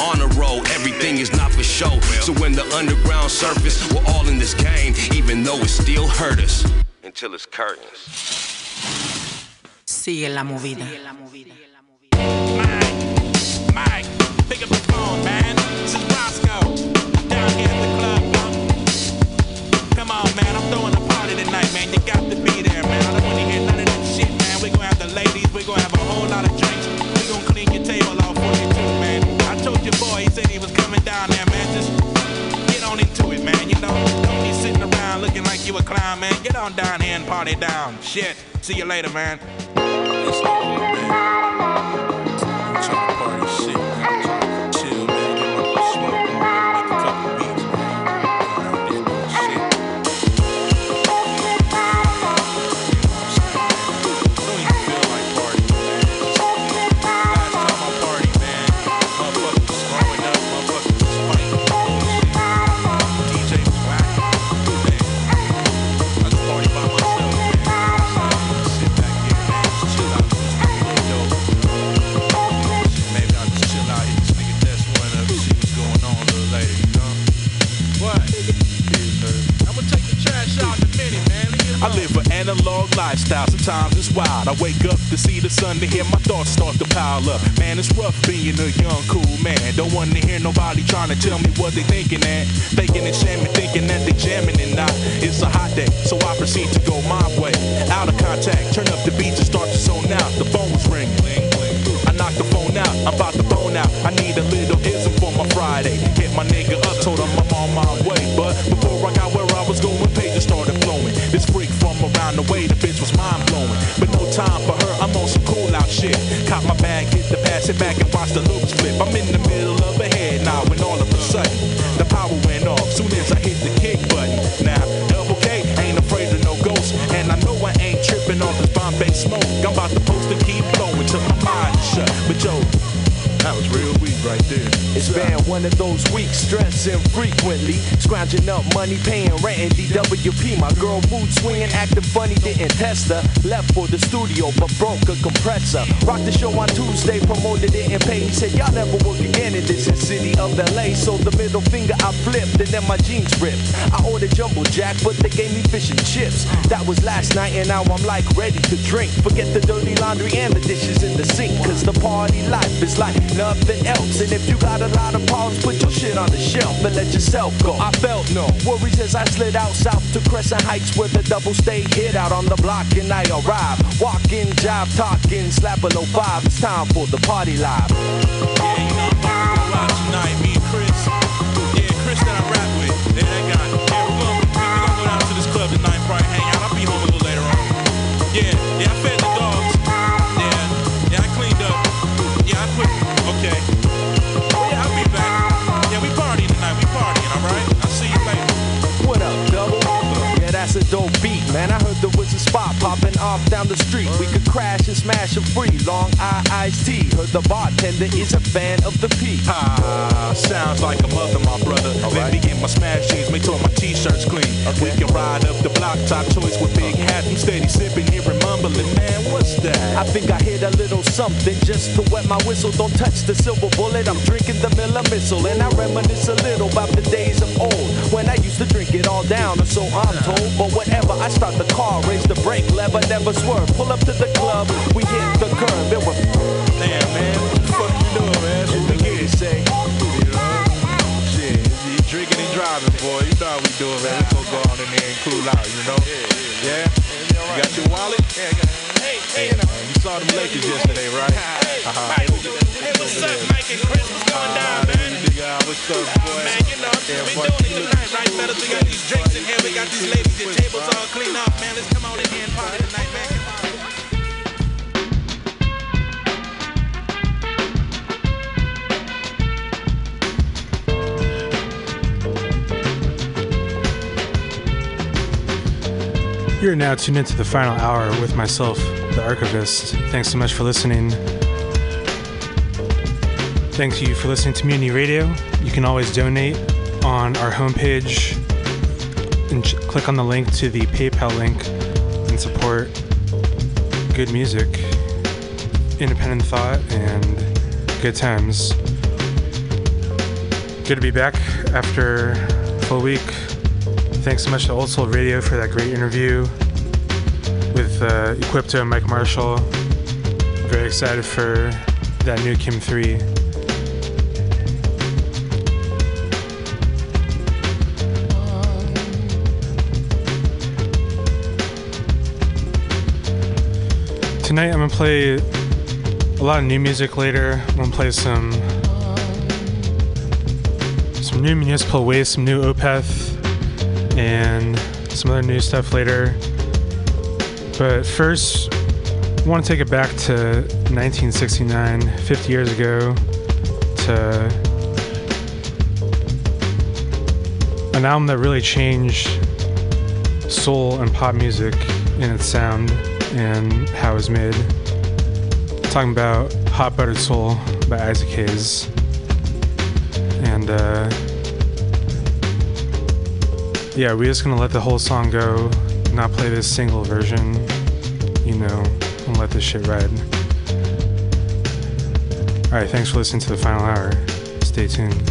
on the road, everything is not for show. So when the underground surface, we're all in this game, even though it still hurt us. Until it's curtains. Sigue la movida. Mike, Mike, pick up the phone, man. This is Roscoe. Down here at the club. Come on, man. I'm throwing a party tonight, man. You got to be there, man. I don't want to hear none of that shit, man. We're gonna have the ladies. We're gonna have a whole lot of drinks. We're gonna clean your table off your boy, he said he was coming down there, man. Just get on into it, man. You know, don't be sitting around looking like you a clown, man. Get on down here and party down. Shit. See you later, man. It's hood, man. I'm trying to party shit, analog lifestyle, sometimes it's wild. I wake up to see the sun, to hear my thoughts start to pile up. Man, it's rough being a young, cool man. Don't want to hear nobody trying to tell me what they thinking at. Faking and shaming, thinking that they jamming and not. It's a hot day, so I proceed to go my way. Out of contact, turn up the beats and start to zone out. The phone was ringing. I knocked the phone out, I'm about to phone out. I need a little ism for my Friday. Shit. Caught my bag, hit the pass it back and watch the loops flip. I'm in the middle of a head now when all of a sudden the power went off. Soon as I hit the kick button. Now, double K ain't afraid of no ghosts. And I know I ain't tripping off this Bombay smoke. I'm about to post and keep blowing till my mind shut. But yo, that was real weak right there. It's been one of those weeks, stressing frequently. Scrounging up money, paying rent in DWP. My girl mood swinging, acting funny, didn't test her. Left for the studio, but broke a compressor. Rocked the show on Tuesday, promoted it and paid. He said, Y'all never work again in this city of LA. So the middle finger I flipped, and then my jeans ripped. I ordered jumbo jack, but they gave me fish and chips. That was last night, and now I'm like ready to drink. Forget the dirty laundry and the dishes in the sink. Cause the party life is like nothing else. And if you got a lot of problems, put your shit on the shelf and let yourself go. I felt no worries as I slid out south to Crescent Heights where the double stay hit out on the block and I arrive. Walking, jive, talking, slap a low five. It's time for the party live. Yeah, you know, the street. We could crash and smash a free long iced tea. Heard the bartender is a fan of the P. Ah, sounds like a mother, my brother. Let me get my smash jeans, make sure my t-shirts clean. We can ride up the block, top choice with big hat. I'm steady sipping, hearing mumbling, man, what's that? I think I hit a little something just to wet my whistle. Don't touch the silver bullet. I'm drinking the Miller Missile, and I reminisce a little about the days of old drink it all down, or so I'm told. But whatever, I start the car, raise the brake lever, never swerve. Pull up to the club, we hit the curb. It was Damn, man, boy. You know how we it, man. We gonna go on in there and cool out, you know? Yeah? You got your wallet? Hey, hey, Man, you saw them Lakers yesterday, right? Uh-huh. Hey, what's up, Mike and Chris? What's going down, man? What's up, boy? Man, you know, we doing it tonight, right, fellas? We got these drinks in here, we got these ladies, the tables all clean up, man. Let's come on in here and party tonight, You're now tuned into the final hour with myself, the archivist. Thanks so much for listening. Thank you for listening to Mutiny Radio. You can always donate on our homepage and ch- click on the link to the PayPal link and support good music, independent thought, and good times. Good to be back after a full week. Thanks so much to Old Soul Radio for that great interview with uh, Equipto and Mike Marshall. Very excited for that new Kim 3. Tonight I'm gonna play a lot of new music later. I'm gonna play some some new Municipal Waste, some new Opeth, and some other new stuff later. But first, I want to take it back to 1969, 50 years ago, to an album that really changed soul and pop music in its sound and how it was made. talking about Hot Buttered Soul by Isaac Hayes. And uh, yeah, we're just gonna let the whole song go, not play this single version, you know, and let this shit ride. Alright, thanks for listening to the final hour. Stay tuned.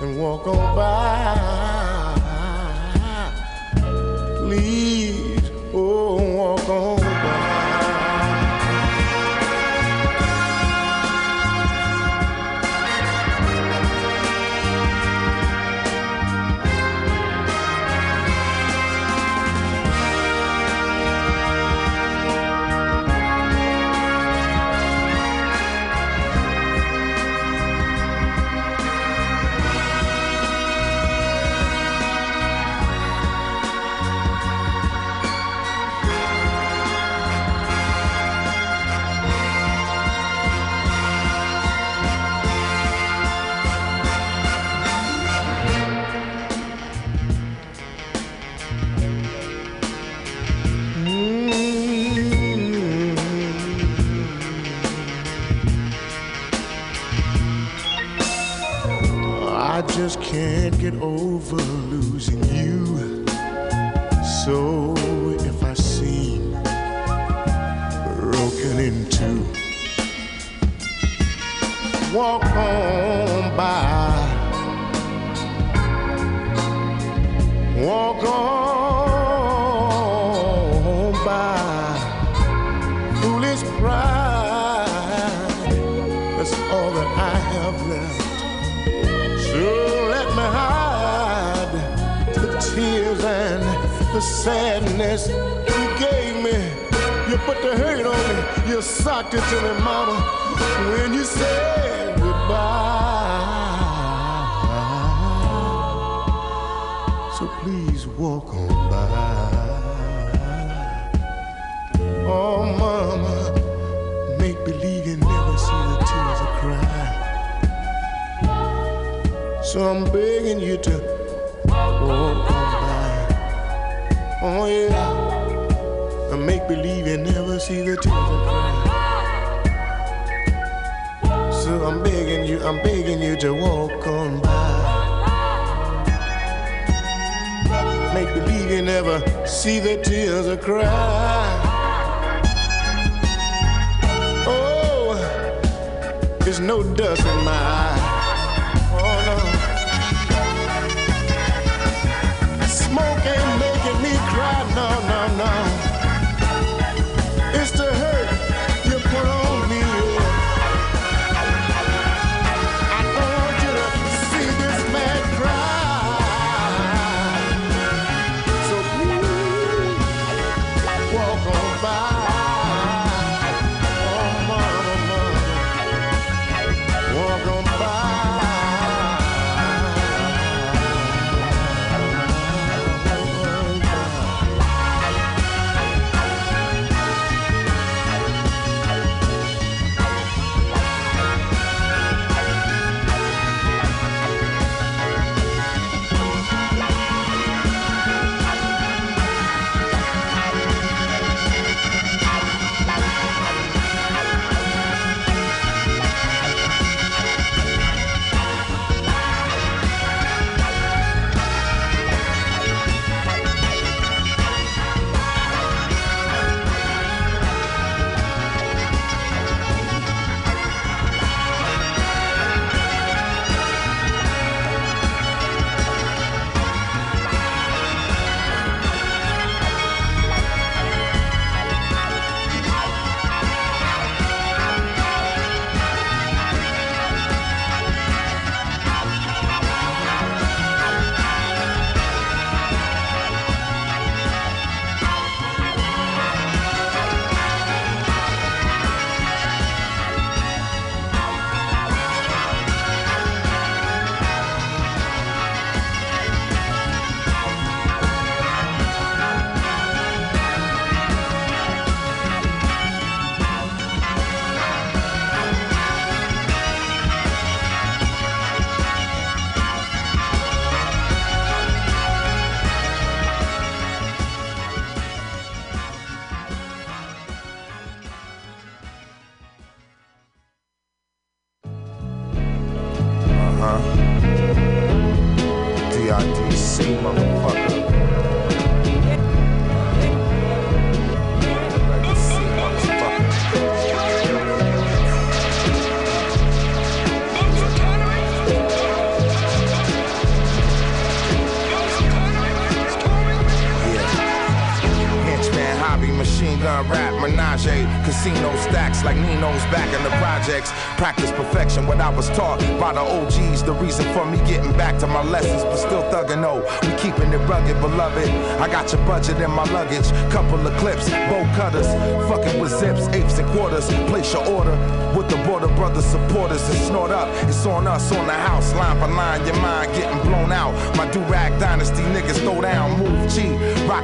And walk on by. Please,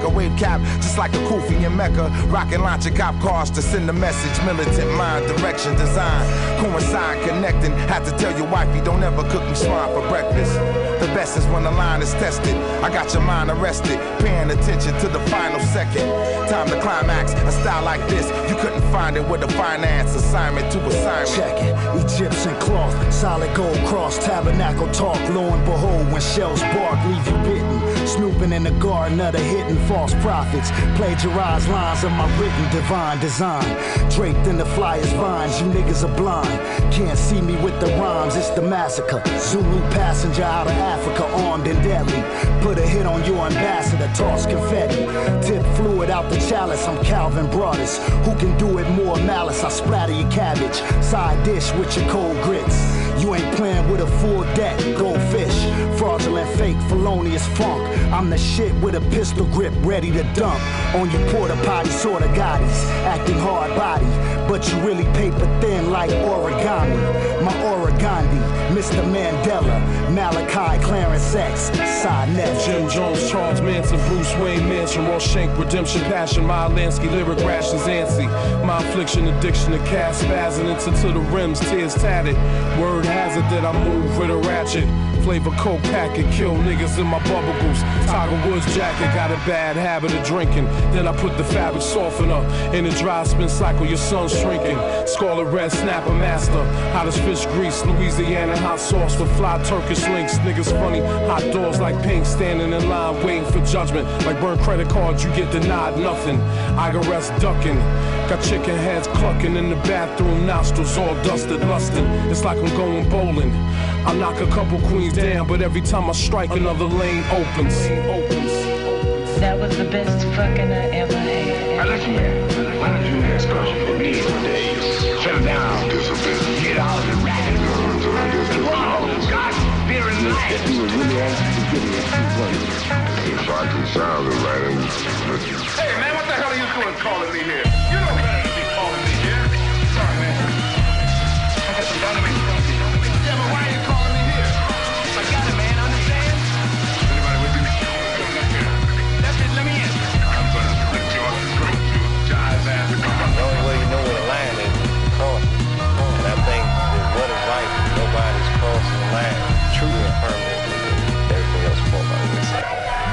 rock a wave cap just like a Kufi in Mecca. Rockin' launching cop cars to send a message. Militant mind, direction, design, coincide, connecting. Had to tell your wifey, don't ever cook me swine for breakfast. The best is when the line is tested. I got your mind arrested, paying attention to the final second. Time to climax. A style like this, you couldn't find it with a finance assignment to assignment. Check it. Egyptian cloth, solid gold cross, tabernacle talk. Lo and behold, when shells bark, leave you bitten. Snooping in the garden of the hidden false prophets. Plagiarize lines of my written divine design. Draped in the flyers vines, you niggas are blind. Can't see me with the rhymes, it's the massacre. Zulu passenger out of Africa, armed and deadly. Put a hit on your ambassador, toss confetti. Tip fluid out the chalice, I'm Calvin Broadus. Who can do it more malice? I splatter your cabbage. Side dish with your cold grits. You ain't playing with a full deck, goldfish. Fraudulent, fake, felonious funk. I'm the shit with a pistol grip, ready to dump. On you porta potty sorta gotties, acting hard body. But you really paper thin like origami. My origami, Mr. Mandela, Malachi, Clarence X, side net. Jim Jones, Charles Manson, Bruce Wayne, Mansion, Roshank, Redemption, Passion, Meyer Lansky, Lyric Rations, Antsy. My affliction, addiction to cast, spazzing into to the rims, tears tatted. Word has it that I move with a ratchet. Flavor coke packet, kill niggas in my bubble goose. Tiger Woods jacket, got a bad habit of drinking. Then I put the fabric softener in the dry spin cycle, your son's shrinking. Scarlet red snapper master, hottest fish grease, Louisiana hot sauce with fly Turkish links. Niggas funny, hot doors like pink, standing in line waiting for judgment. Like burn credit cards, you get denied nothing. I can rest ducking. Got chicken heads clucking in the bathroom, nostrils all dusted, lusting. It's like I'm going bowling. I knock a couple queens down, but every time I strike, another lane opens. That was the best fucking I ever had. Now listen here. Why don't you ask us for these days? Settle down. Get out of the racket. And follow God-fearing life. If you were really anxious to give me a few words. If I can sound it right, and listen. Hey, man, what the hell are you doing calling me here? You know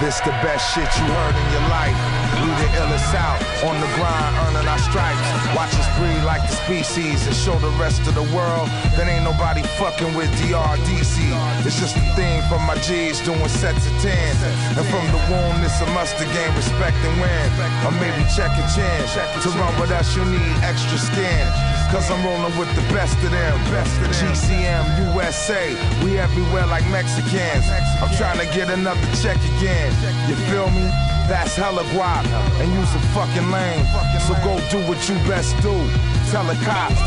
This the best shit you heard in your life. We the illest out on the grind, earning our stripes. Watch us breed like the species and show the rest of the world that ain't nobody fucking with DRDC. It's just a thing for my G's doing sets of ten. And from the womb, it's a must to gain respect and win. Or maybe check a chin. To run with us, you need extra skin. Cause I'm rolling with the best of them. Best of them. GCM, USA, we everywhere like Mexicans. I'm trying to get another check again. You feel me? That's hella guap. And use a fucking lane. So go do what you best do. Tell the cops,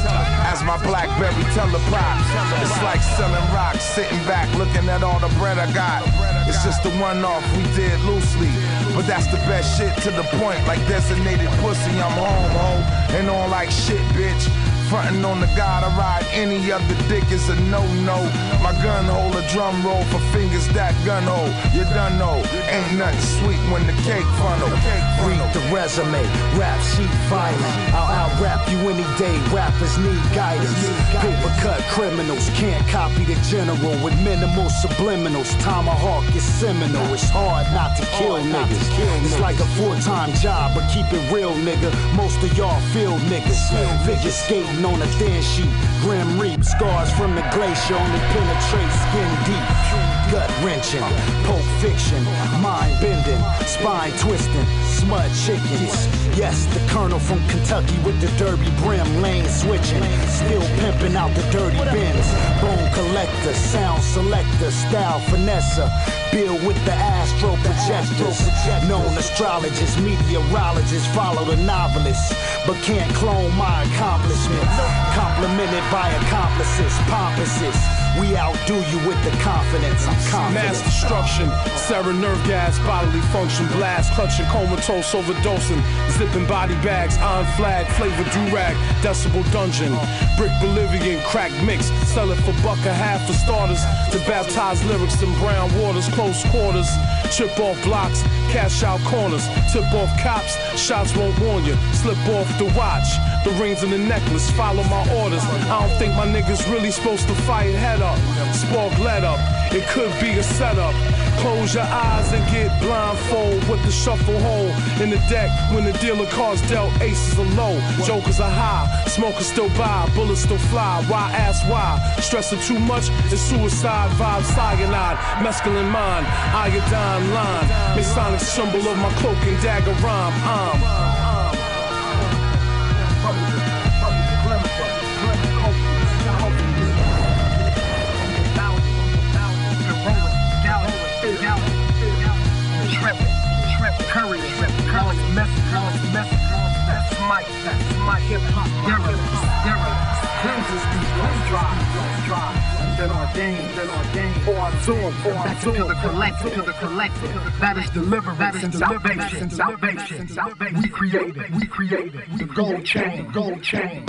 as my Blackberry teleprops. It's like selling rocks, sitting back, looking at all the bread I got. It's just the one off we did loosely. But that's the best shit to the point, like designated pussy. I'm home, ho. And on like shit, bitch. Frontin' on the god I ride any other dick is a no-no. My gun hold a drum roll for fingers that gun hold. You done know, ain't nothing sweet when the cake funnel. Read the resume, rap sheet violent. I'll out rap you any day. Rappers need guidance. Paper cut criminals can't copy the general with minimal subliminals. Tomahawk is seminal. It's hard not to kill niggas. It's like a full-time job, but keep it real, nigga. Most of y'all feel niggas. Figure on a thin sheet. Grim reap scars from the glacier only penetrate skin deep. Gut wrenching, pulp fiction, mind bending, spine twisting, smut chickens. Yes, the colonel from Kentucky with the derby brim, lane switching, still pimping out the dirty bins. Bone collector, sound selector, style finesser. Bill with the astro projectors. Known astrologists, meteorologists follow the novelists, but can't clone my accomplishments. Complimented by accomplices, pompuses. We outdo you with the confidence. I'm confident. Mass destruction, serum nerve gas, bodily function, blast, clutching, comatose, overdosing, zipping body bags, on flag, flavor durag, decibel dungeon, brick Bolivian, crack mix, sell it for buck a half for starters, to baptize lyrics in brown waters, close quarters, chip off blocks, cash out corners, tip off cops, shots won't warn you, slip off the watch, the rings and the necklace, follow my orders. I don't think my niggas really supposed to fight head up, spark let up, it could be a setup. Close your eyes and get blindfold with the shuffle hole in the deck when the dealer cards dealt aces are low, jokers are high, smokers still buy, bullets still fly. Why ask why? Stressing too much is suicide vibe, cyanide, mescaline mind, iodine line, Masonic symbol of my cloak and dagger rhyme. I'm. Then ordained, then ordained, or absorbed, or absorbed to the collective, to the collective. That is deliverance and salvation, salvation, salvation. We created, we created the gold chain, gold chain.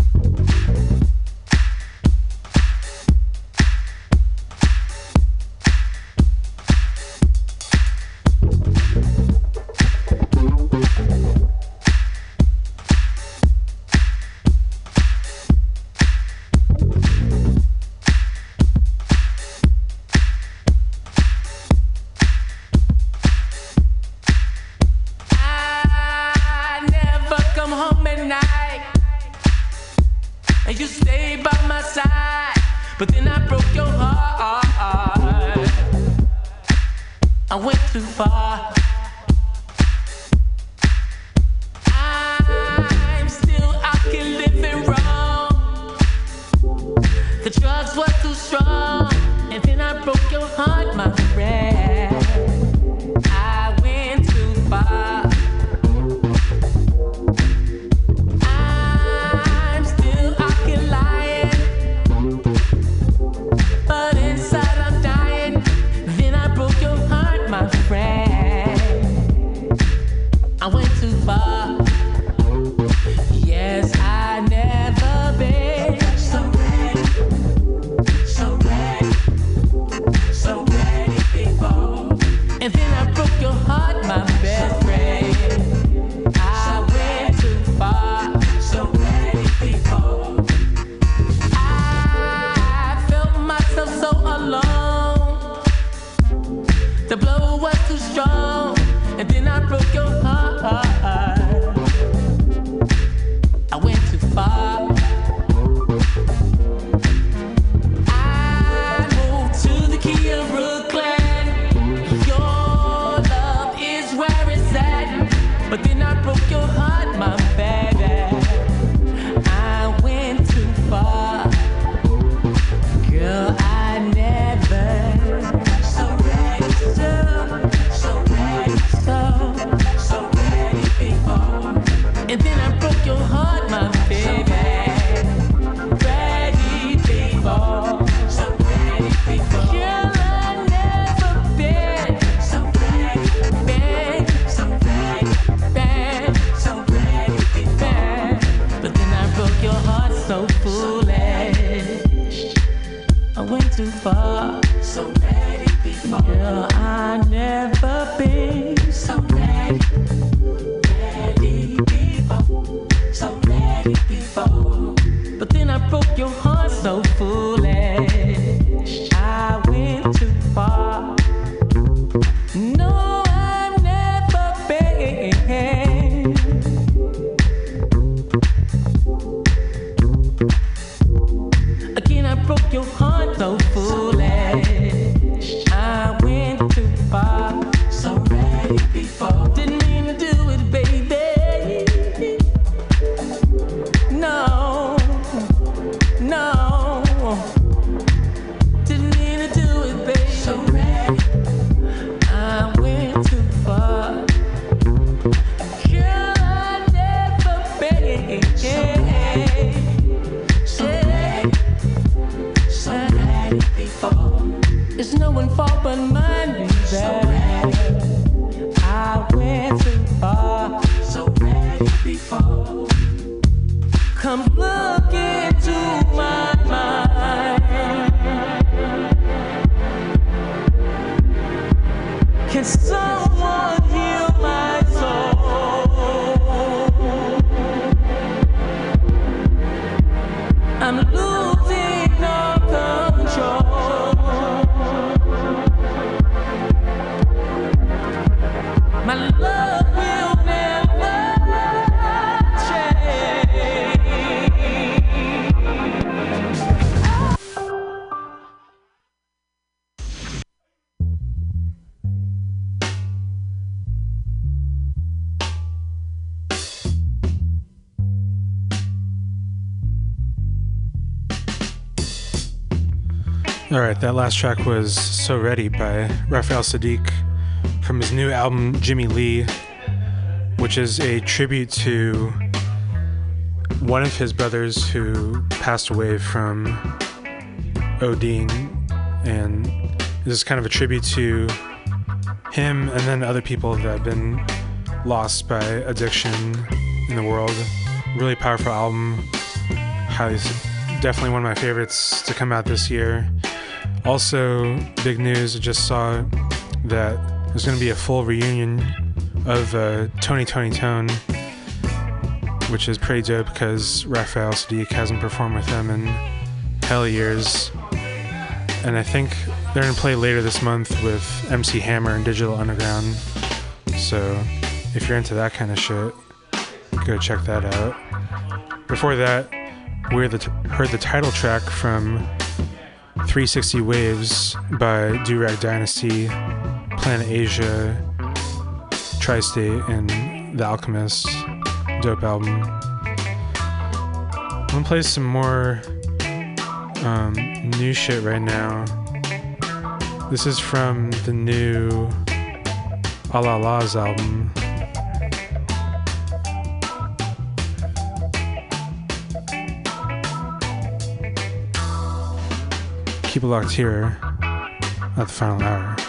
Track was So Ready by Raphael Saadiq from his new album Jimmy Lee, which is a tribute to one of his brothers who passed away from ODing. And this is kind of a tribute to him and then other people that have been lost by addiction in the world. Really powerful album. Highly, definitely one of my favorites to come out this year. Also, big news, I just saw that there's going to be a full reunion of uh, Tony Toni Toné, which is pretty dope because Raphael Saadiq hasn't performed with them in hell years. And I think they're going to play later this month with MC Hammer and Digital Underground. So if you're into that kind of shit, go check that out. Before that, we t- heard the title track from 360 Waves by Durag Dynasty, Planet Asia, Tri State, and The Alchemist. Dope album. I'm gonna play some more um, new shit right now. This is from the new Allah-Las album. Keep it locked here at the final hour.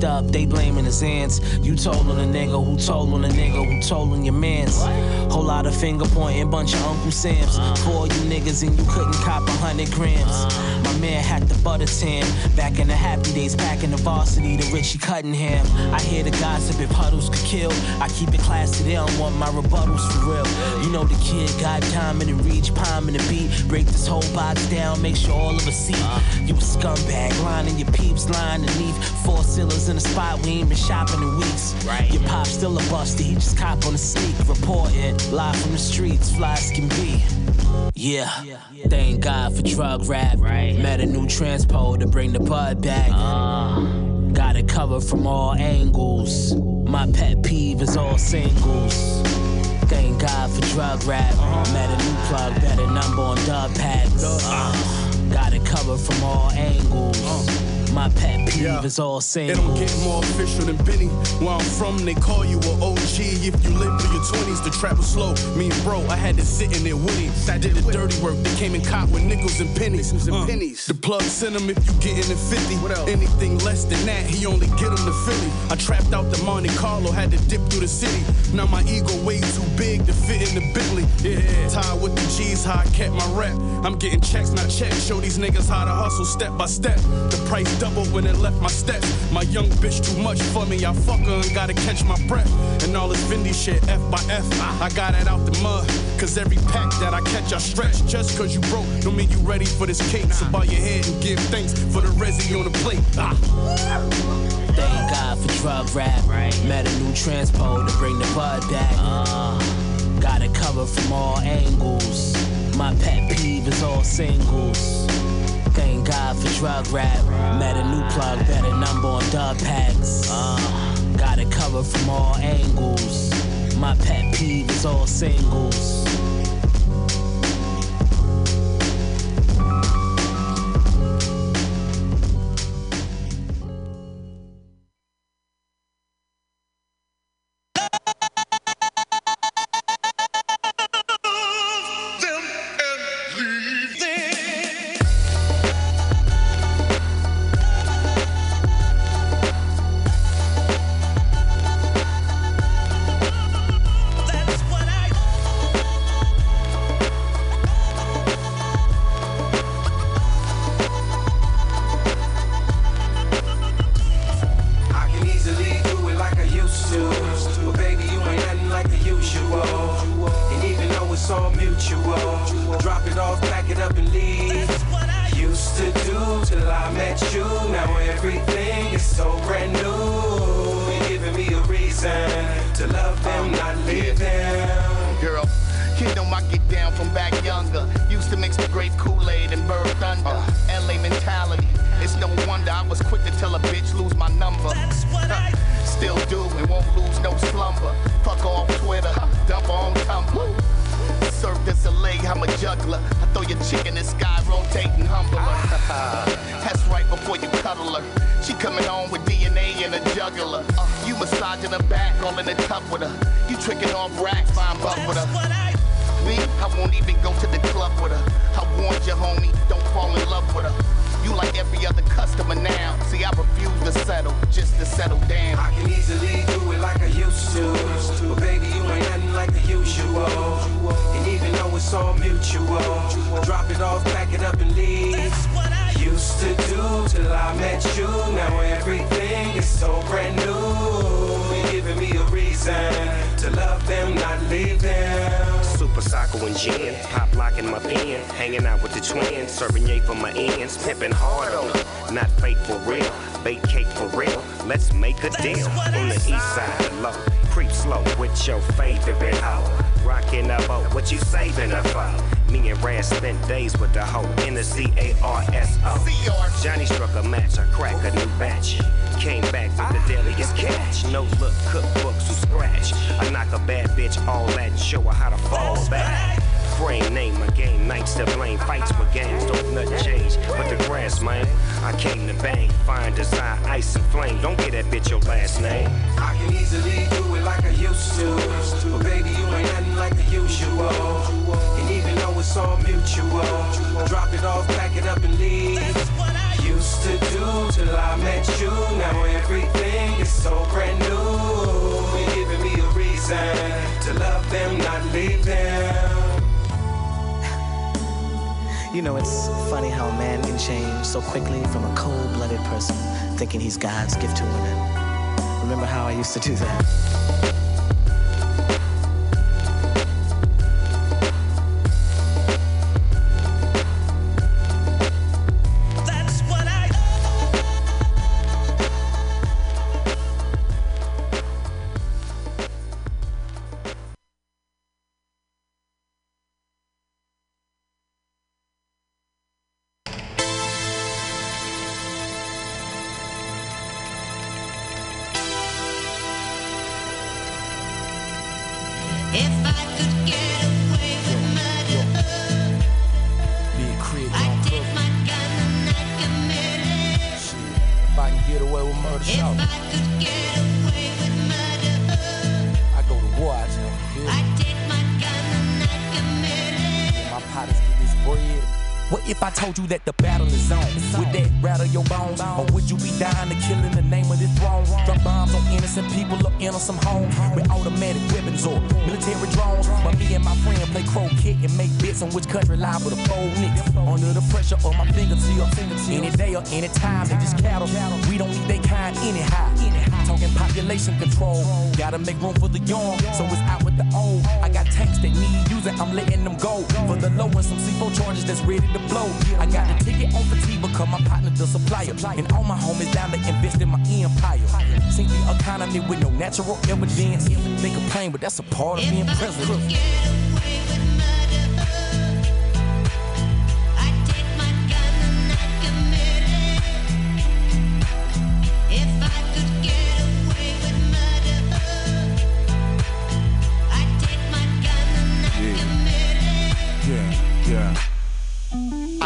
Fucked up, they blaming his ants. You told on a nigga, who told on a nigga, who told on your mans. Whole lot of finger pointing, bunch of Uncle Sam's. For you niggas and you couldn't cop a hundred grams. My man had the butter tan. Back in the happy days, packing the varsity, the Richie Cunningham. I hear the gossip if huddles could kill. I keep it classy, they don't want my rebuttals for real. You know the kid got diamond and reach palm in the beat. Break this whole box down, make sure all of us see. You a scumbag, lining your peeps, lying underneath. Four ceilings in a spot, we ain't been shopping in weeks. Right. Your pop still a busty, he just cop on the sneak, reporting. Live from the streets, flies can be. Yeah, thank God for drug rap. Met a new transpo to bring the bud back. Got it covered from all angles. My pet peeve is all singles. Thank God for drug rap. Met a new plug, better number on dub packs. Uh, got it covered from all angles. My pet peeve is all It singles. don't get more official than Benny. Where I'm from, they call you a OG. If you live through your 20s, the trap was slow. Me and bro, I had to sit in there with him. I did the dirty work. They came and caught with nickels and pennies. Uh, The plug sent him if you getting in 50. Anything less than that, he only get him to Philly. I trapped out the Monte Carlo, had to dip through the city. Now my ego way too big to fit in the Bentley. Yeah, tied with the G's, how I kept my rep. I'm getting checks, not checks. Show these niggas how to hustle step by step. The price doubled when it left my steps. My young bitch too much for me. I fuck her and gotta catch my breath. And all this Vindy shit, F by F. I got it out the mud. Cause every pack that I catch, I stretch. Just cause you broke, don't mean you ready for this cake. So bow your head and give thanks for the resi on the plate. Ah. Thank God for drug rap. Met a new transpo to bring the bud back. Uh, got it covered from all angles. My pet peeve is all singles. Thank God for drug rap. Met a new plug, better number on dub packs. got it covered from all angles. My pet peeve is all singles. That the battle is on? Would that rattle your bones? Or would you be dying to kill in the name of this throne? Drop bombs on innocent people or enter some homes with automatic weapons or military drones. But me and my friend play croquet and make bets on which country liable to fold next. Under the pressure of my fingertips, any day or any time, they just cattle. We don't need they kind anyhow. Talking population control, gotta make room for the young, so it's out with the old. I tanks that need using, I'm letting them go. For the low and some C4 charges that's ready to blow. I got the ticket on fatigue because my partner the supplier. And all my homies down to invest in my empire. Sink the economy with no natural evidence. They complain, but that's a part of being president.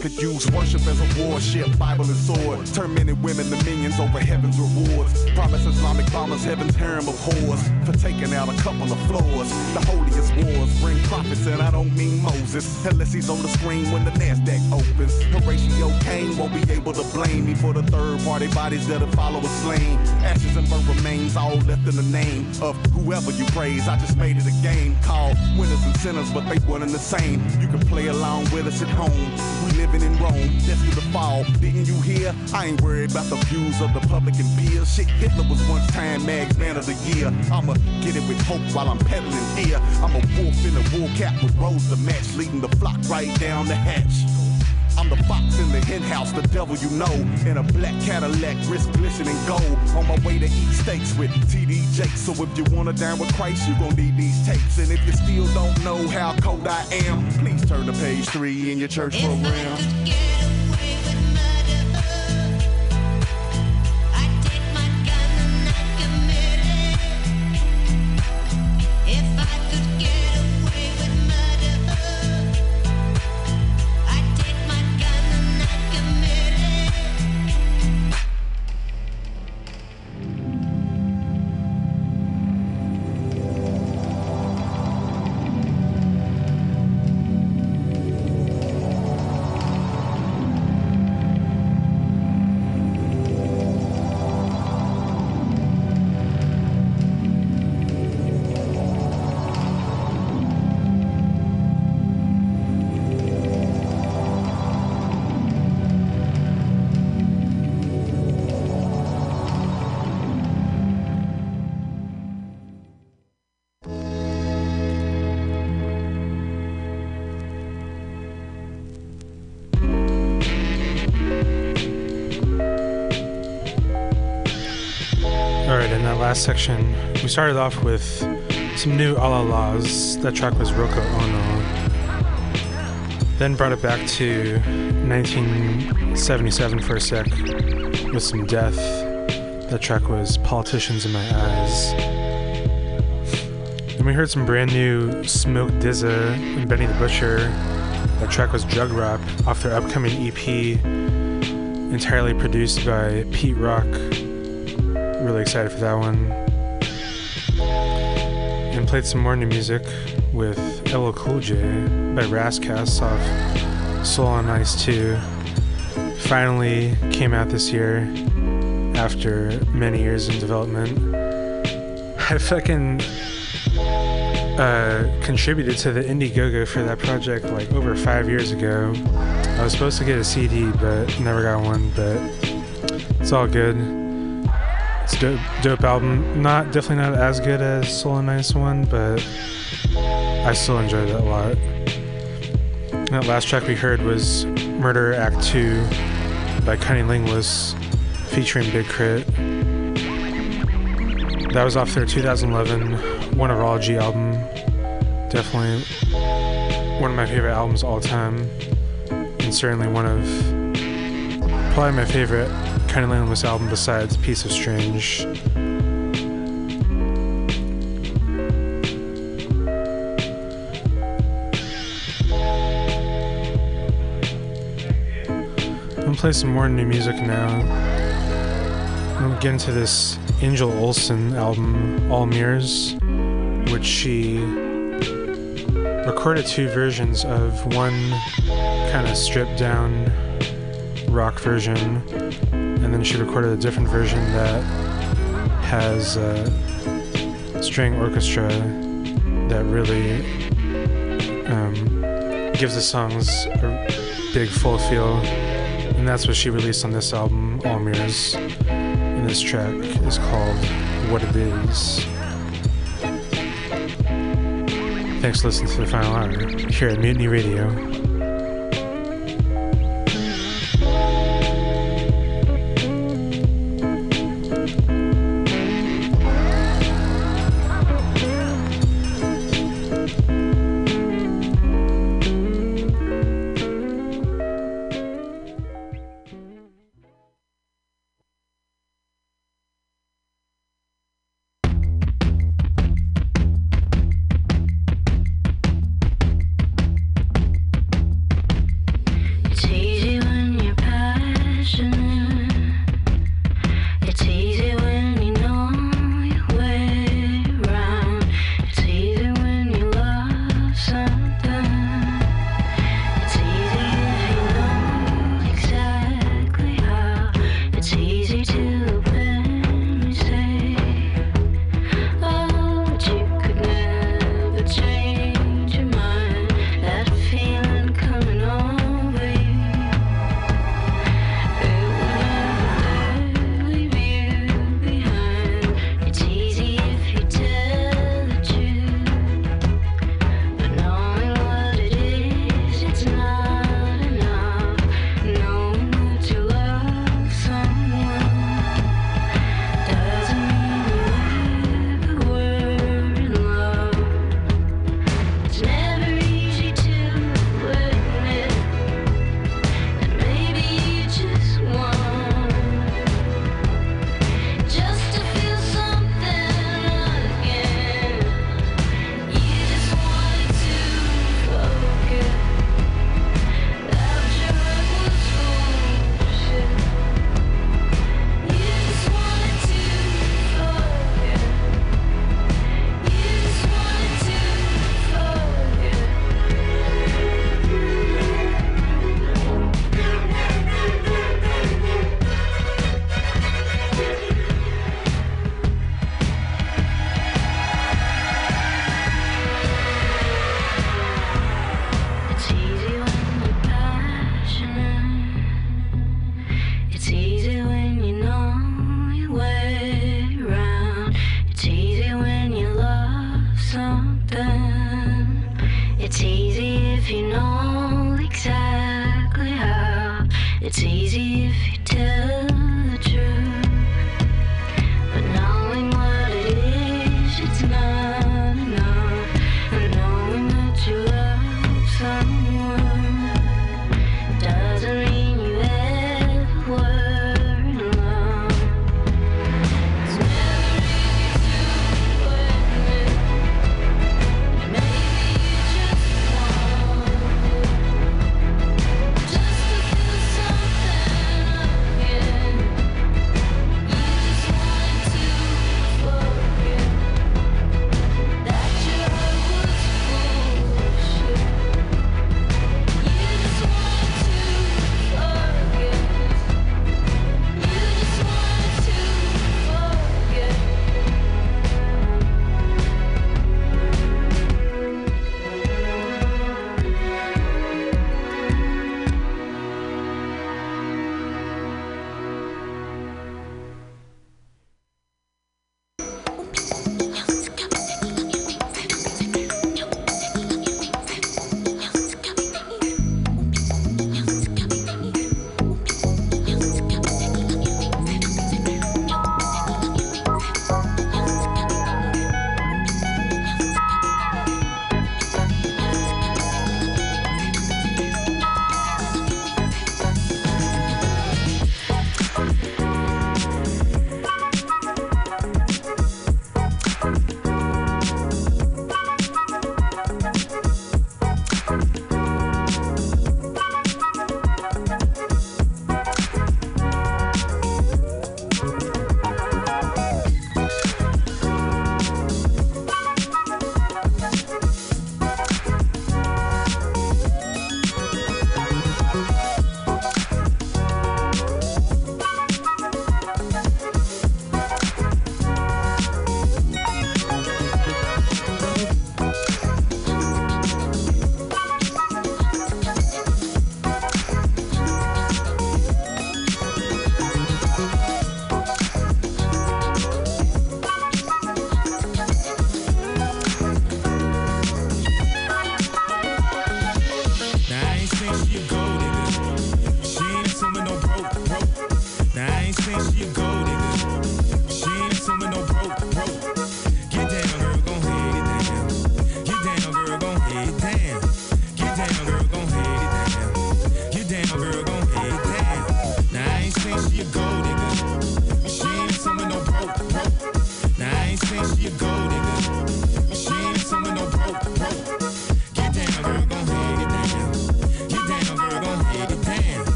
Could use worship as a warship, Bible and sword. Turn men and women to minions over heaven's rewards. Promise Islamic bombers heaven's harem of whores for taking out a couple of floors. The holiest wars bring prophets, and I don't mean Moses, unless he's on the screen when the NASDAQ opens. Horatio Caine won't be able to blame me for the third party bodies that'll follow a slain. Ashes and burnt remains, all left in the name of whoever you praise. I just made it a game called winners and sinners, but they one and the same. You can play along with us at home. Living in Rome, destined to fall. Didn't you hear? I ain't worried about the views of the public and peers. Shit, Hitler was once Time Mag's Man of the Year. I'ma get it with hope while I'm peddling fear. I'm a wolf in a wool cap with rose to match, leading the flock right down the hatch. I'm the fox in the hen house, the devil you know. In a black Cadillac, wrist glistening gold. On my way to eat steaks with TD Jakes. So if you wanna dine with Christ, you gon' need these tapes. And if you still don't know how cold I am, please turn to page three in your church program. All right, in that last section, we started off with some new Allah-Las. That track was Roco Ono. Then brought it back to 1977 for a sec with some Death. That track was Politicians in My Eyes. Then we heard some brand new Smoke DZA and Benny the Butcher. That track was Drug Rap off their upcoming EP entirely produced by Pete Rock. Really excited for that one. And played some more new music with LL Cool J by Ras Kass off Soul on Ice 2. Finally came out this year after many years in development. I fucking uh, contributed to the Indiegogo for that project like over five years ago. I was supposed to get a CD, but never got one. But it's all good. It's a dope, dope album. Not definitely not as good as Soul Nice one, but I still enjoyed it a lot. That last track we heard was Murder Act 2 by CunninLynguists featuring Big Crit. That was off their 2011 Oneirology album. Definitely one of my favorite albums all time, and certainly one of probably my favorite CunninLynguists album besides Piece of Strange. I'm gonna play some more new music now. I'm gonna get into this Angel Olsen album, All Mirrors, which she recorded two versions of one kind of stripped down rock version, then she recorded a different version that has a string orchestra that really um, gives the songs a big full feel and that's what she released on this album, All Mirrors. And this track is called What It Is. Thanks for listening to the final hour here at Mutiny Radio.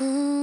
Ooh.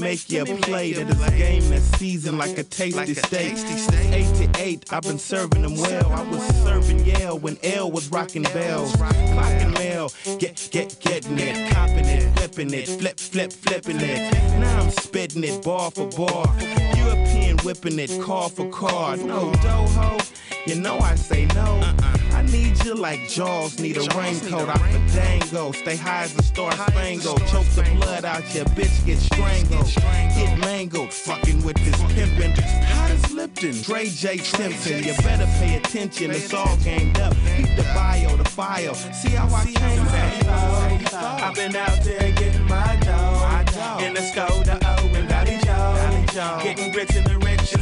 make you a plate at this game that's seasoned like a tasty steak. Eight to eight, I've been serving them well. I was serving Yale when L was rocking bells. Clocking mail, get, get, getting it, copping it, flipping it, flip, flip, flipping it. Now I'm spitting it bar for bar. European whipping it car for car. No doho, you know I say no. Uh-uh. I need you like Jaws need a Jaws raincoat. Need a dango, stay high as a star spangled. Choke the blood out your bitch, get strangled, get mangled. Fucking with this pimping, Hot as Lipton, Dre J Simpson. You better pay attention. It's all ganged up. Keep the bio, the file. See how I came back. I've been out there getting my dough in the Skoda O and Dolly Joe, getting grits in the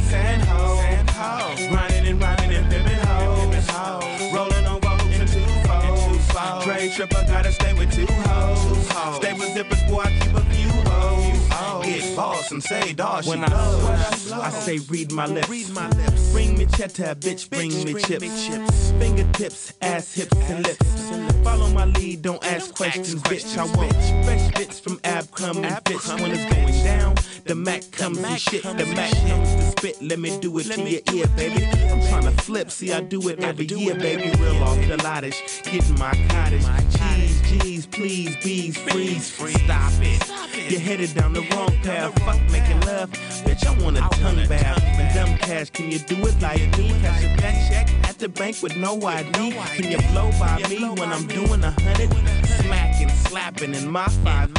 Sand hoes. Sand hoes. Grinding and riding and pimping hoes. Rolling on roads and two foes. Trade tripper, gotta stay with two hoes. Stay with zippers, boy, I keep a few get and say dog when I, loves. I say read my lips. Read my lips. Bring me cheddar, bitch, bring me chips. Fingertips, ass, hips, and lips. Follow my lead, don't ask questions, bitch. I want fresh bits from Ab coming. and bitch. When it's going down, the Mac comes and shit. The Mac comes to spit. Let me do it to your ear, baby. I'm trying to flip, see I do it every year, baby. Real off the lottish, getting my cottage. Jeez, jeez, please, bees, freeze. Stop it. You're headed down the wrong path. Fuck making love, bitch. I want a tongue bath. And dumb cash, can you do it like me? Cash a bank check at the bank with no ID. Can you blow by me when I'm doing a hundred? Smacking, slapping in my 500.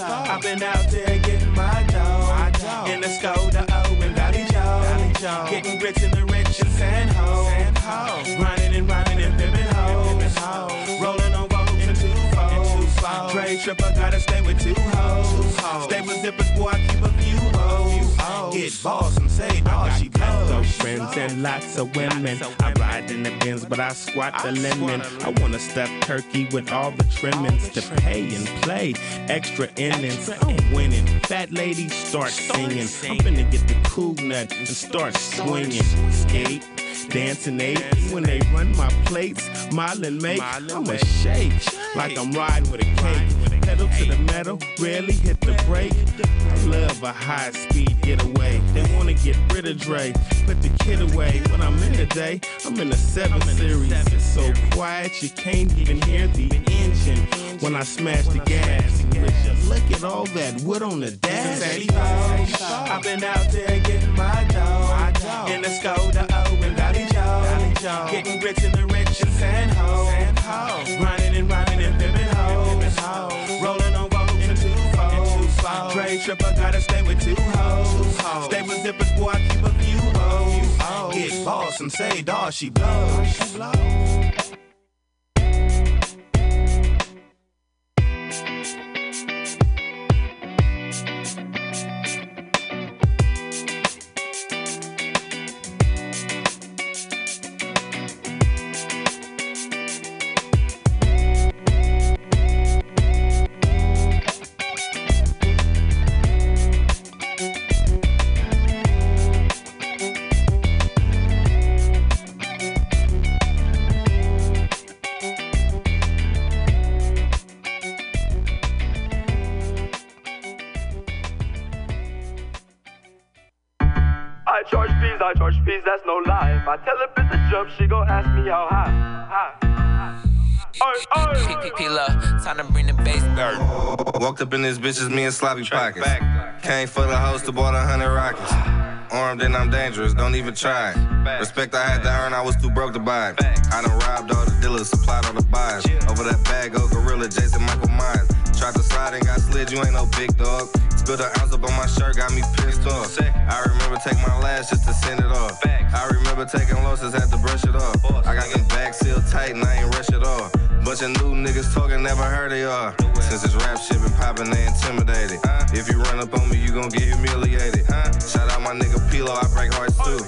I've been out there getting my dough. In the Skoda O and Vallejo. Getting rich in the rich and sand hoes. Grinding and rhyming and pimping hoes. Rolling on boats and two foes. Trade tripper, gotta stay with two hoes. Stay with zippers, boy, I keep a few hoes. Get boss and say, dog, she Got goes. friends and lots of women. I ride in the Benz, but I squat the lemon. I want to step turkey with all the trimmings to pay and play extra innings. I'm winning. Fat ladies start singing. I'm finna get the cool nut and start swinging. Skate. Dancing eight when they run my plates, mile and make. I'ma shake like I'm riding with a cake. Pedal to the metal, rarely hit the brake. I love a high speed getaway. They wanna get rid of Dre, put the kid away. When I'm in the day, I'm in the 7 series. It's so quiet you can't even hear the engine when I smash the gas. Look at all that wood on the dash. I've been out there getting my dough. In the Skoda O and Vallejo. Getting rich in the rich and sand hoes. Grinding and rhyming and pimping Trade tripper, gotta stay with two hoes. Stay with zippers, boy, I keep a few hoes. Get boss and say, dawg, she blows. Walked up in this bitches, me and sloppy pockets. Came for the host, to bought a hundred rockets. Armed and I'm dangerous, don't even try. Respect I had to earn, I was too broke to buy it. I done robbed all the dealers, supplied all the buys. Over that bag, oh gorilla, Jason Michael Myers. Tried to slide and got slid, you ain't no big dog. Spilled an ounce up on my shirt, got me pissed off. I remember taking my last just to send it off. I remember taking losses, had to brush it off. I got them bags sealed tight and I ain't rush it off. Bunch of new niggas talking, never heard of y'all. Since this rap shit been poppin', they intimidated. If you run up on me, you gon' get humiliated. Shout out my nigga Pilo, I break hearts too.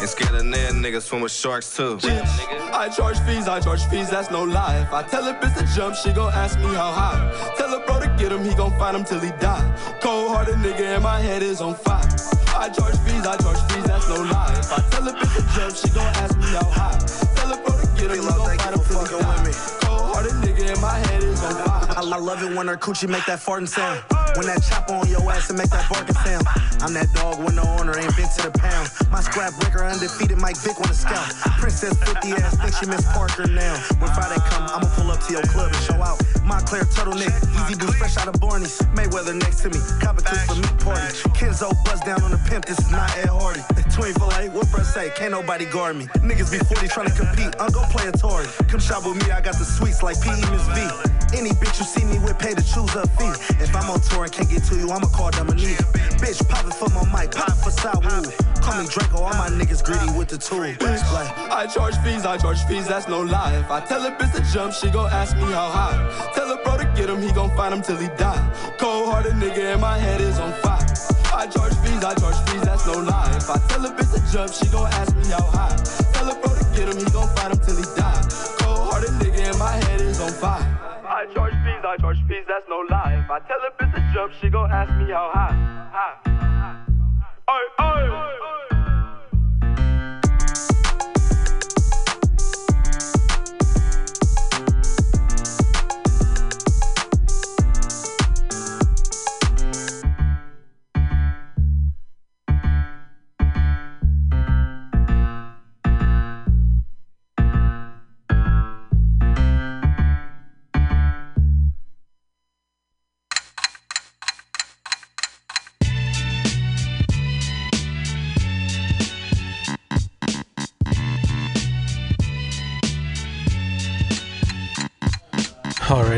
And scared of dead niggas swim with sharks too. I charge fees, I charge fees, that's no lie. If I tell a bitch to jump, she gon' ask me how high. Tell a bro to get him, he gon' find him till he die. Cold hearted nigga and my head is on fire. I charge fees, I charge fees, that's no lie. If I tell a bitch to jump, she gon' ask me how high. Tell a bro to get him, he gon' find him till he die. My head is on fire. I, love it when her coochie make that farting sound. When that chopper on your ass and make that barking sound. I'm that dog with no owner, ain't been to the pound. My scrap breaker undefeated, Mike Vick the scout. Princess 50 ass, think she Miss Parker now. When Friday come, I'ma pull up to your club and show out. Moncler turtleneck, easy boots fresh out of Barney's. Mayweather next to me, clips for meat party. Kenzo buzz down on the pimp, this is not Ed Hardy. 24 8, what bruh say? Can't nobody guard me. Niggas be 40 trying to compete, I'm gon' play a Tory. Come shop with me, I got the sweets like P.E. Miss V. Any bitch you see me with, pay to choose her fee. If I'm on tour and can't get to you, I'ma call Dominique. Bitch, pop it for my mic, pop it for Sawu. Call me Draco, all my niggas greedy with the tool. Bitch, like. I charge fees, I charge fees, that's no lie. If I tell a bitch to jump, she gon' ask me how high. Tell a bro to get him, he gon' find him till he die. Cold hearted nigga and my head is on fire. I charge fees, I charge fees, that's no lie. If I tell a bitch to jump, she gon' ask me how high. Tell a bro to get him, he gon' find him till he die. Cold hearted nigga and my head is on fire. I charge fees, I charge fees, that's no lie. If I tell a bitch to jump, she gon' ask me how high. high. Oi, oi. All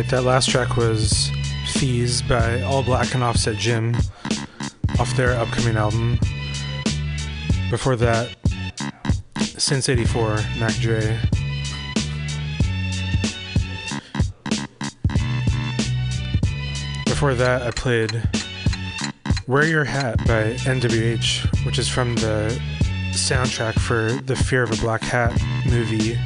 right, that last track was Fees by All Black and Offset Jim off their upcoming album. Before that, Since 84, Mac Dre. Before that, I played Wear Your Hat by NWH, which is from the soundtrack for the Fear of a Black Hat movie.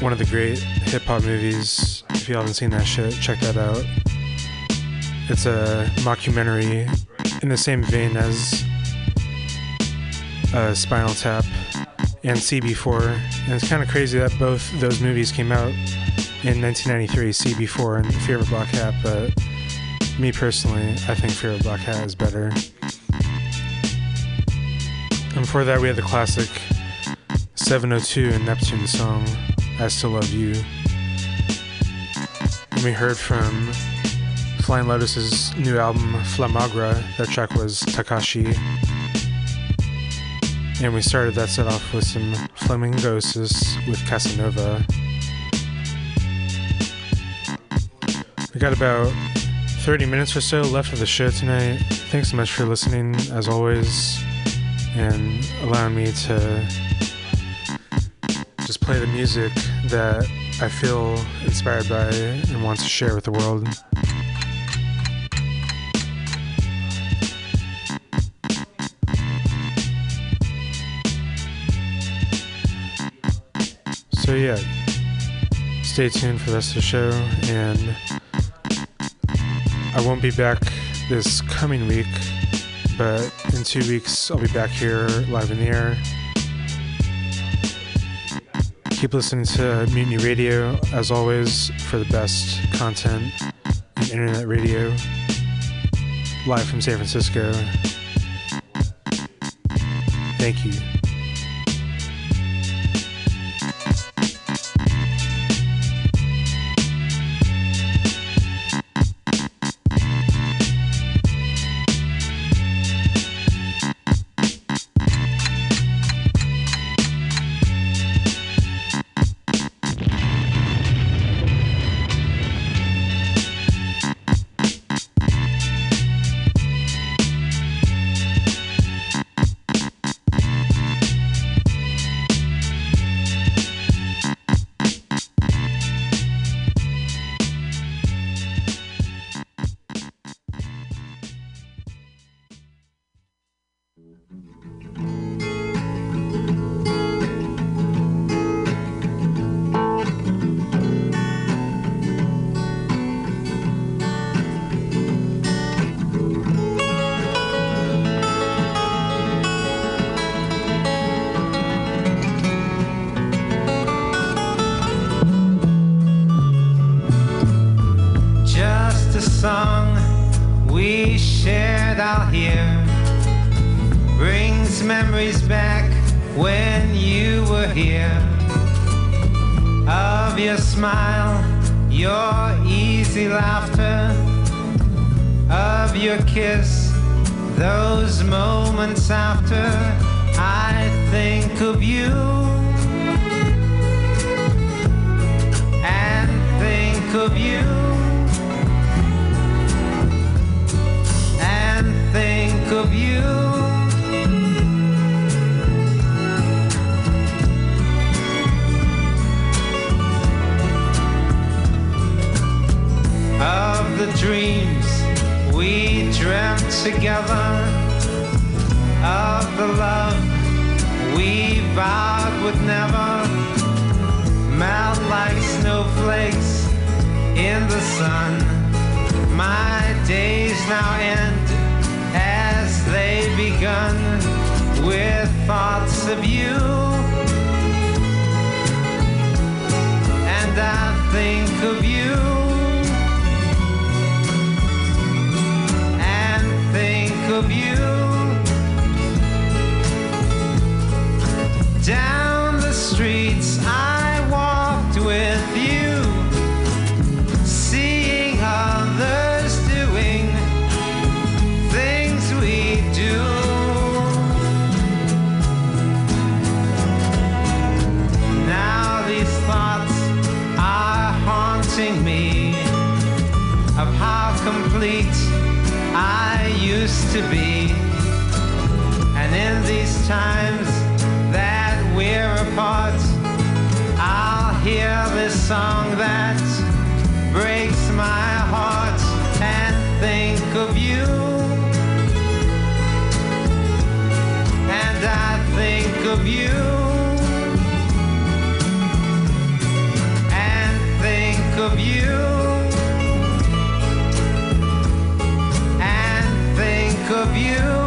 One of the great hip hop movies. If you haven't seen that shit, check that out. It's a mockumentary in the same vein as uh, Spinal Tap and CB4. And it's kind of crazy that both those movies came out in 1993, CB4 and Fear of Black Hat, but me personally, I think Fear of Black Hat is better. And before that, we had the classic 702 and Neptune song, I Still Love You. We heard from Flying Lotus's new album, Flamagra. That track was Takashi. And we started that set off with some Flamingosis with Casanova. We got about 30 minutes or so left of the show tonight. Thanks so much for listening, as always, and allowing me to just play the music that I feel inspired by and want to share with the world. So, yeah, stay tuned for the rest of the show, and I won't be back this coming week, but in two weeks I'll be back here live in the air. Keep listening to Mutiny Radio, as always, for the best content in internet radio. Live from San Francisco. Thank you. Memories back when you were here of your smile, your easy laughter, of your kiss, those moments after I think of you and think of you. and think of you. Of the dreams we dreamt together, of the love we vowed would never melt like snowflakes in the sun. My days now end as they begun with thoughts of you. And I think of you. Of you. Down the streets I walked with you to be. And in these times that we're apart, I'll hear this song that breaks my heart and think of you. And I think of you. And think of you. And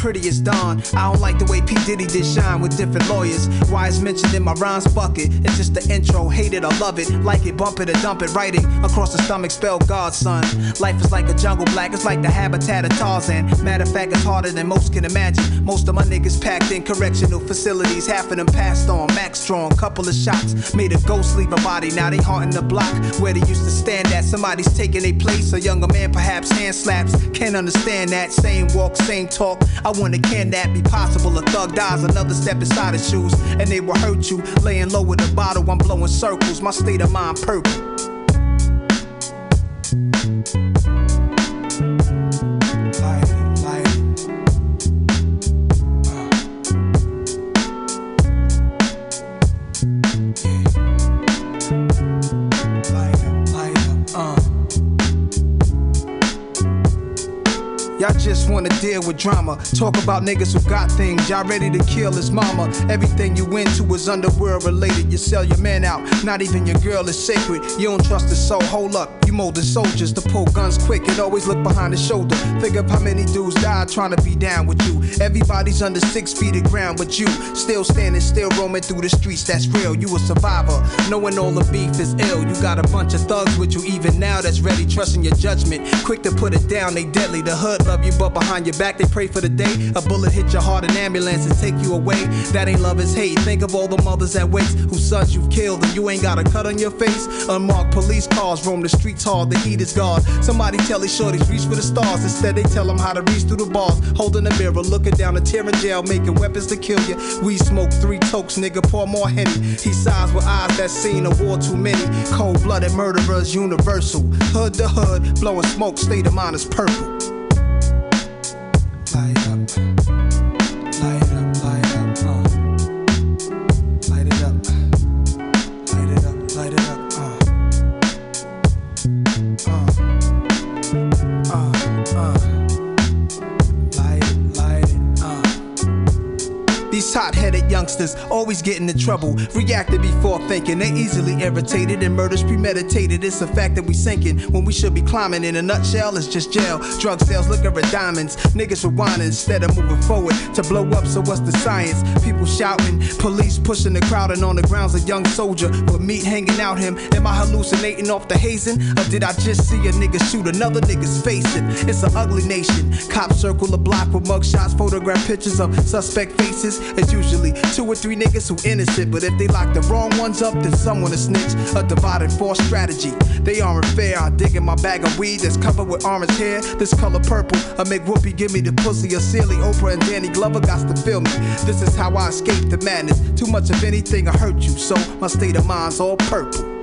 pretty as dawn. I don't like the way P. Diddy did Shyne with different lawyers. Why it's mentioned in my rhymes bucket. It's just the intro, hate it or love it. Like it, bump it or dump it. Writing across the stomach, spell God, son. Life is like a jungle black, it's like the habitat of Tarzan. Matter of fact, it's harder than most can imagine. Most of my niggas packed in correctional facilities, half of them passed on. Max strong, couple of shots. Made a ghost leave a body, now they haunting the block where they used to stand at. Somebody's taking a place, a younger man perhaps hand slaps. Can't understand that. Same walk, same talk. I wonder, can that be possible? A thug dies, another step inside his shoes, and they will hurt you. Laying low with a bottle, I'm blowing circles. My state of mind purple. Y'all just wanna deal with drama. Talk about niggas who got things. Y'all ready to kill his mama. Everything you into is underworld related. You sell your man out. Not even your girl is sacred. You don't trust the soul. Hold up. You molding soldiers to pull guns quick and always look behind the shoulder. Of how many dudes died trying to be down with you. Everybody's under six feet of ground, but you still standing, still roaming through the streets. That's real. You a survivor. Knowing all the beef is ill. You got a bunch of thugs with you even now that's ready, trusting your judgment. Quick to put it down, they deadly. The hood love you, but behind your back they pray for the day. A bullet hit your heart, an ambulance and take you away. That ain't love, it's hate. Think of all the mothers that waste whose sons you've killed and you ain't got a cut on your face. Unmarked police cars roam the streets hard, the heat is gone. Somebody tell these shorties reach for the stars. Instead they tell them how to reach through the bars. Holding a mirror, looking down a tear in jail, making weapons to kill you. We smoke three tokes, nigga, pour more henny. He sighs with eyes that seen a war too many. Cold-blooded murderers, universal. Hood to hood, blowing smoke, state of mind is purple. Youngsters always get into trouble. Reacting before thinking, they easily irritated and murders premeditated. It's a fact that we sinking when we should be climbing. In a nutshell, it's just jail. Drug sales, liquor and diamonds. Niggas rewinding instead of moving forward to blow up. So what's the science? People shouting, police pushing the crowd, and on the ground's a young soldier with meat hanging out him. Am I hallucinating off the hazing, or did I just see a nigga shoot another nigga's face? It's an ugly nation. Cops circle the block with mugshots, photograph pictures of suspect faces. It's usually two or three niggas who innocent, but if they lock the wrong ones up, then someone to snitch. A divided force strategy. They aren't fair. I dig in my bag of weed that's covered with orange hair. This color purple. I make Whoopi give me the pussy. A silly Oprah and Danny Glover got to feel me. This is how I escape the madness. Too much of anything I hurt you, so my state of mind's all purple.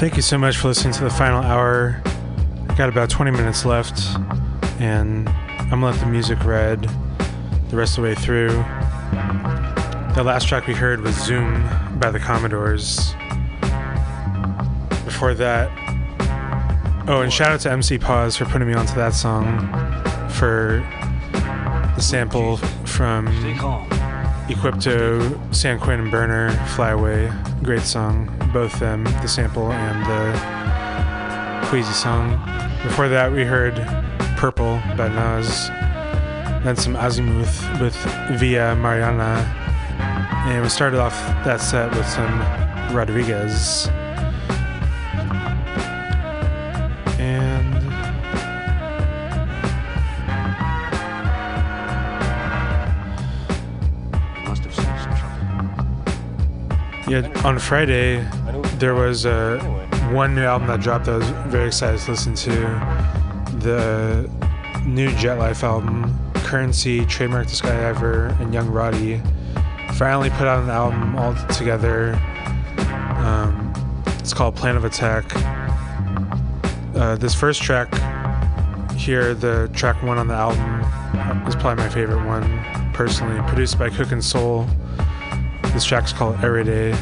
thank you so much for listening to the final hour. I got about 20 minutes left, and I'm gonna let the music ride the rest of the way through. The last track we heard was Zoom by the Commodores. Before that, oh, and shout out to MC Pause for putting me onto that song for the sample from Equipto, San Quentin Burner, Fly Away. Great song. Both them, the sample and the Queasy song. Before that, we heard Purple by Nas. Then some Azimuth with Via Mariana. And we started off that set with some Rodriguez. Yeah, on Friday there was uh, one new album that dropped. that I was very excited to listen to. The new Jet Life album, Curren$y, Trademark the Skydiver, and Young Roddy finally put out an album all together. Um, it's called Plan of Attack. Uh, this first track here, the track one on the album, is probably my favorite one personally. Produced by Cookin Soul. This track's called Everyday,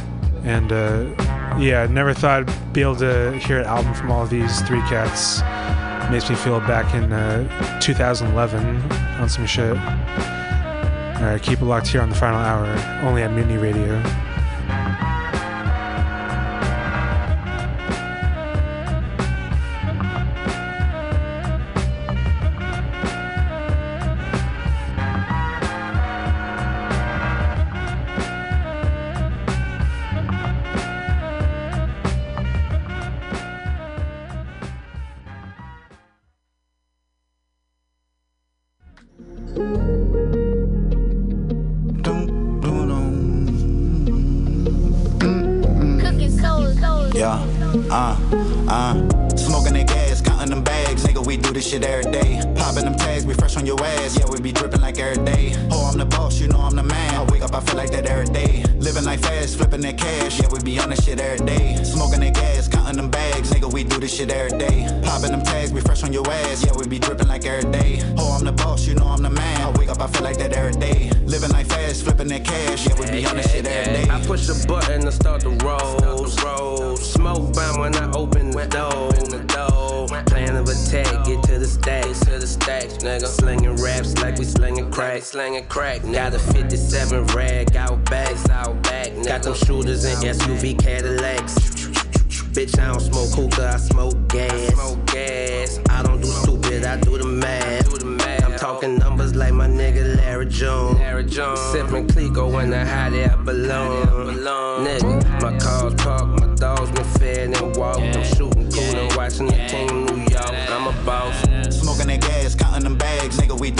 and uh, yeah, never thought I'd be able to hear an album from all these three cats. Makes me feel back in uh, 2011 on some shit. All right, keep it locked here on the final hour, only at Mutiny Radio.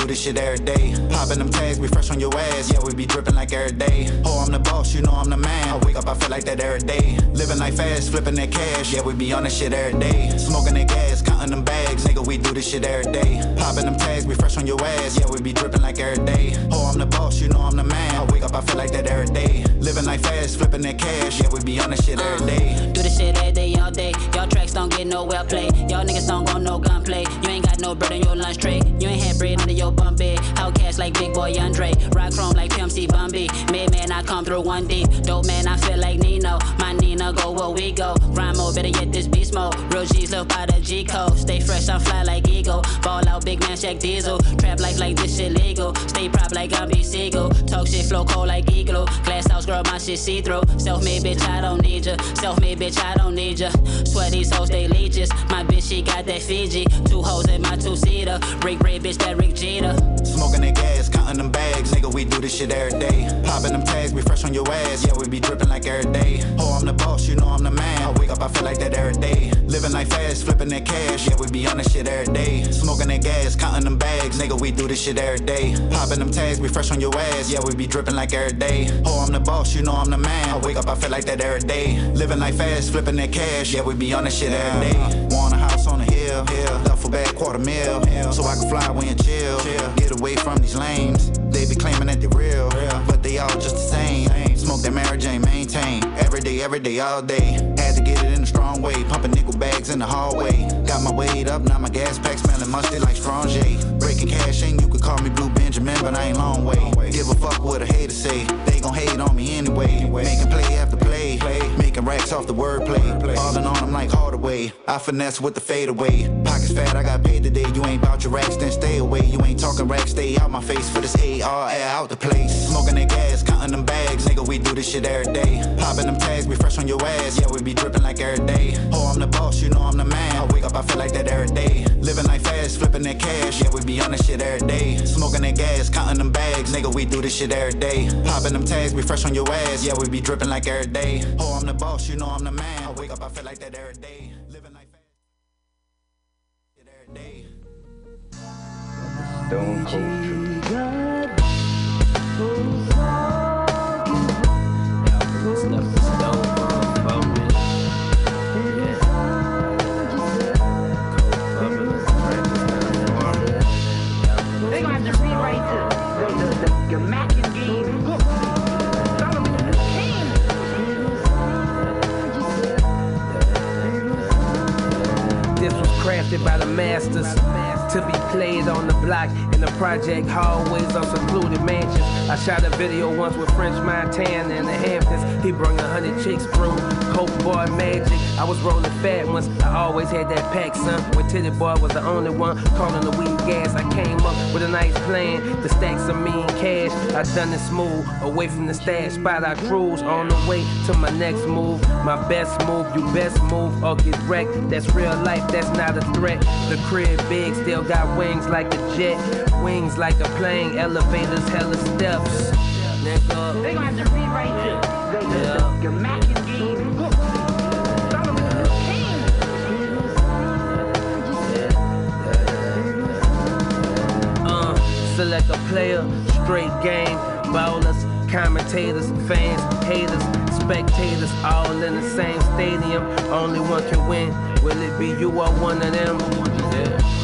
This shit every day. Popping them tags, we fresh on your ass. Yeah, we be dripping like every day. Oh, I'm the boss, you know I'm the man. I wake up, I feel like that every day. Living like fast, flipping that cash. Yeah, we be on this shit every day. Smoking that gas, counting them bags. Nigga, we do this shit every day. Popping them tags, we fresh on your ass. Yeah, we be dripping like every day. Oh, I'm the boss, you know I'm the man. I wake up, I feel like that every day. Living like fast, flipping that cash. Yeah, we be on this shit every day. Do this shit every day, all day. Y'all tracks don't get no well play. Y'all niggas don't go no gunplay. You ain't got no bread on your lunch tray. You ain't had bread under your bum bed. OutKast like Big Boi Andre. Rock chrome like Pimp C Bun B. Mid man, I come through one deep. Dope man, I feel like Nino. My Nina go where we go. Rhyme mode, better get this beast mode. Real G's live by the G code. Stay fresh, I fly like Eagle. Ball out, big man, check diesel. Trap life like this shit legal. Stay prop like I'm B Siegel. Talk shit, flow cold like Eagle. Glass house girl, my shit see through. Self made bitch, I don't need ya. Self made bitch, I don't need ya. Swear these hoes, they leeches. My bitch, she got that Fiji. Two hoes in my two seater. Break bread, bitch, that Rick Jeter. Smoking that gas, counting them bags. Nigga, we do this shit every day. Popping them tags, we fresh on your ass. Yeah, we be dripping like every day. Oh, I'm the boss, you know I'm the man. I wake up, I feel like that every day. Living like fast, flipping that cash. Yeah, we be on this shit every day. Smoking that gas, counting them bags. Nigga, we do this shit every day. Popping them tags, we fresh on your ass. Yeah, we be dripping like every day. Oh, I'm the boss, you know I'm the man. I wake up, I feel like that every day. Living like fast, flipping that cash. Yeah, we be on this shit every day. Want a house on the hill, hill. Duffel bag, quarter mil. So I can fly away and chill. Get away from these lames. They be claiming that they real, but they all just the same. Smoke that marriage ain't maintain. Every day, every day, all day. Had to get it in a strong way. Pumping nickel bags in the hallway. Got my weight up, now my gas pack smelling musty like strong J. Break Making cash in, you could call me Blue Benjamin, but I ain't long way. Give a fuck what a hater say. They gon' hate on me anyway. Making play after play. Making racks off the wordplay. Falling on them like Hardaway. I finesse with the fadeaway. Pockets fat, I got paid today. You ain't bout your racks, then stay away. You ain't talking racks, stay out my face for this AR out the place. Smoking that gas, counting them bags. Nigga, we do this shit every day. Popping them tags, we fresh on your ass. Yeah, we be dripping like every day. Oh, I'm the boss, you know I'm the man. I wake up, I feel like that every day. Living like fast, flipping that cash. Yeah, we be on this shit every day. Smoking that gas, counting them bags. Nigga, we do this shit every day. Popping them tags, we fresh on your ass. Yeah, we be dripping like every day. Oh, I'm the boss, you know I'm the man. I wake up, I feel like that every day. Living like fast. shit every day. Stone Cold masters to be played on the block in the project hallways of secluded mansions. I shot a video once with French Montana in the Hamptons. He brung a hundred chicks through Coke Boy Magic. I was rolling fat once. I always had that pack, son. When Tity Boi was the only one calling the weed gas, I came up with a nice plan to stack some mean cash. I done it smooth away from the stash spot. I cruise on the way to my next move. My best move, you best move or get wrecked. That's real life, that's not a threat. The crib big, still got wings like a jet. Wings like a plane, elevators, hella steps. Nigga. They gonna have to rewrite the, the, the, the, your Mac and game book. Solomon King. Uh, select a player, straight game, ballers, commentators, fans, haters, spectators, all in the same stadium. Only one can win. Will it be you or one of them? Yeah.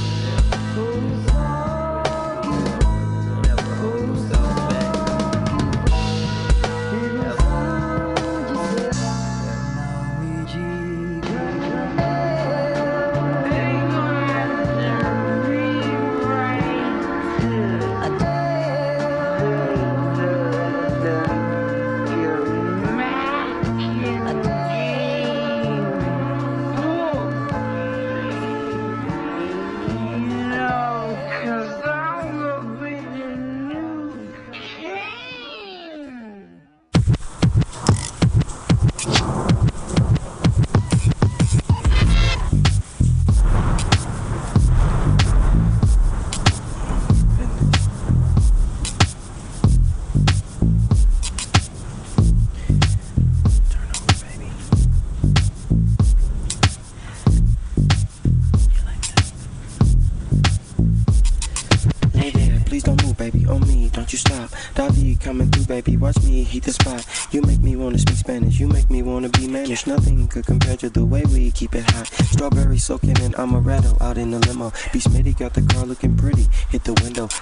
Heat the spot. You make me wanna speak Spanish, you make me wanna be managed. Nothing could compare to the way we keep it hot. Strawberry soaking in amaretto out in the limo. B Smitty got the car looking pretty.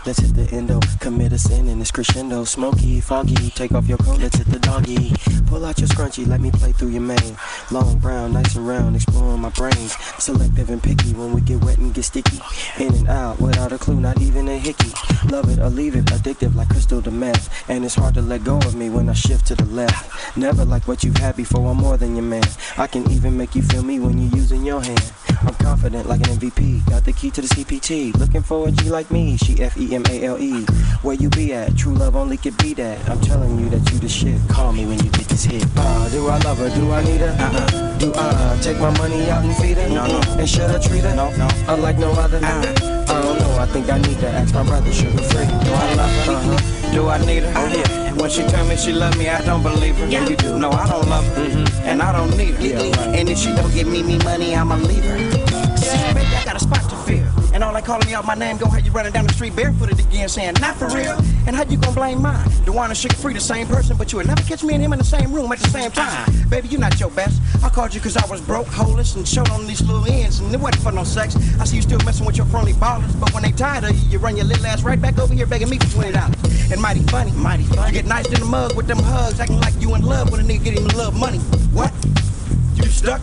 Let's hit the endo. Commit a sin in this crescendo. Smoky, foggy, take off your coat, let's hit the doggy. Pull out your scrunchie, let me play through your mane. Long brown, nice and round, exploring my brains. Selective and picky when we get wet and get sticky. In and out without a clue, not even a hickey. Love it or leave it, addictive like crystal to meth. And it's hard to let go of me when I shift to the left. Never like what you've had before, I'm more than your man. I can even make you feel me when you're using your hand. I'm confident like an MVP, got the key to the CPT. Looking for a G like me, she F E M A L E. Where you be at? True love only could be that. I'm telling you that you the shit. Call me when you get this hit. Uh, do I love her? Do I need her? Uh-uh. Do I uh, take my money out and feed her? No, no. And should I treat her? No, no. Unlike no other. Uh, I don't know. I think I need to ask my brother Suga Free. Do I love her? Uh-huh. Do I need her? Oh, yeah. When she tell me she love me, I don't believe her. Yeah, you do. No, I don't love her. And I don't need her. And if she don't give me me money, I'ma leave her. See, baby, I got a spot to fill. And all they calling me out my name, gonna have you running down the street barefooted again, saying, not for real. And how you gonna blame mine? One and Suga Free, the same person, but you would never catch me and him in the same room at the same time. Baby, you not your best. I called you cause I was broke, homeless, and showed on these little ends, and it wasn't for no sex. I see you still messing with your friendly ballers, but when they tired of you, you run your little ass right back over here begging me for twenty dollars. And mighty funny, mighty funny. You get nice in the mug with them hugs, acting like you in love when a nigga get him love money. What? You stuck?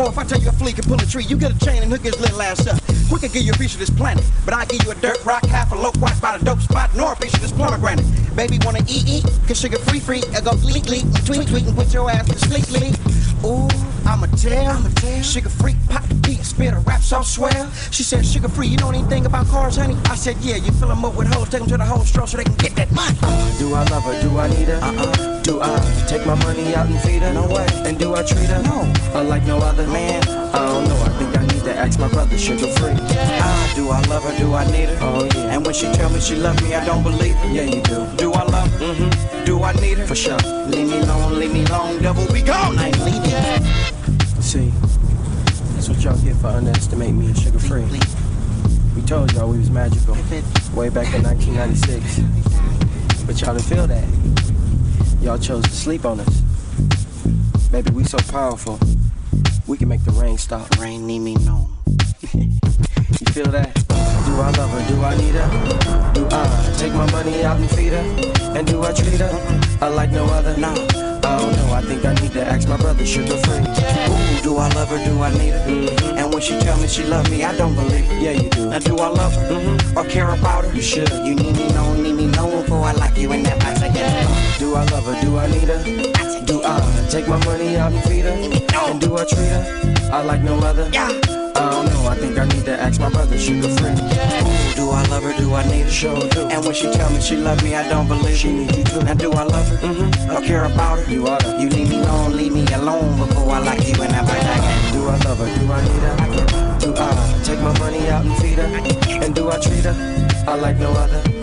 Ho, if I tell you a flea can pull a tree, you get a chain and hook his little ass up. We could give you a piece of this planet, but I give you a dirt rock, half a low rock by the dope spot, nor a piece of this pomegranate. Baby wanna eat eat, cause Suga Free free, I go leak leak, tweet tweet and put your ass to sleep sleep. Ooh, I'm a tell, I'm a tell. Suga Free, pop the beat, spit a rap so swell. She said, Suga Free, you know anything about cars, honey? I said, yeah, you fill them up with hoes, take them to the whole store so they can get that money. Uh, do I love her? Do I need her? Uh-uh. Do I take my money out and feed her? No way. And do I treat her? No. Uh, like no other man? I don't know. I think I need to ask my brother, Suga Free. Ah, do I love her? Do I need her? Oh yeah. And when she tell me she love me, I don't believe her. Yeah, you do. Do I love her? Mm-hmm. Do I need her? For sure. Leave me alone, leave me alone, Devil be gone. I ain't leaving. See, that's what y'all get for underestimating me and Suga Free. We told y'all we was magical way back in 1996. But y'all didn't feel that. Y'all chose to sleep on us. Baby, we so powerful. We can make the rain stop. Rain need me no. You feel that? Do I love her? Do I need her? Do I take my money out and feed her? And do I treat her? I like no other? No. I don't know. I think I need to ask my brother, Suga Free. Ooh, do I love her? Do I need her? Mm-hmm. And when she tell me she love me, I don't believe her. Yeah, you do. Now do I love her? Mm-hmm. Or care about her? You should. You need me no, need me no, before I like you and that box again. Do I love her? Do I need her? Do I take my money out and feed her? And do I treat her? I like no other? I don't know. I think I need to ask my brother, Suga Free. Ooh, do I love her? Do I need her? Sure do. And when she tell me she love me, I don't believe She need you too. Now do I love her? Mm-hmm. Or care about her? You oughta. You leave me alone, leave me alone before I like you and I bite again. Do I love her? Do I need her? Do I take my money out and feed her? And do I treat her? I like no other.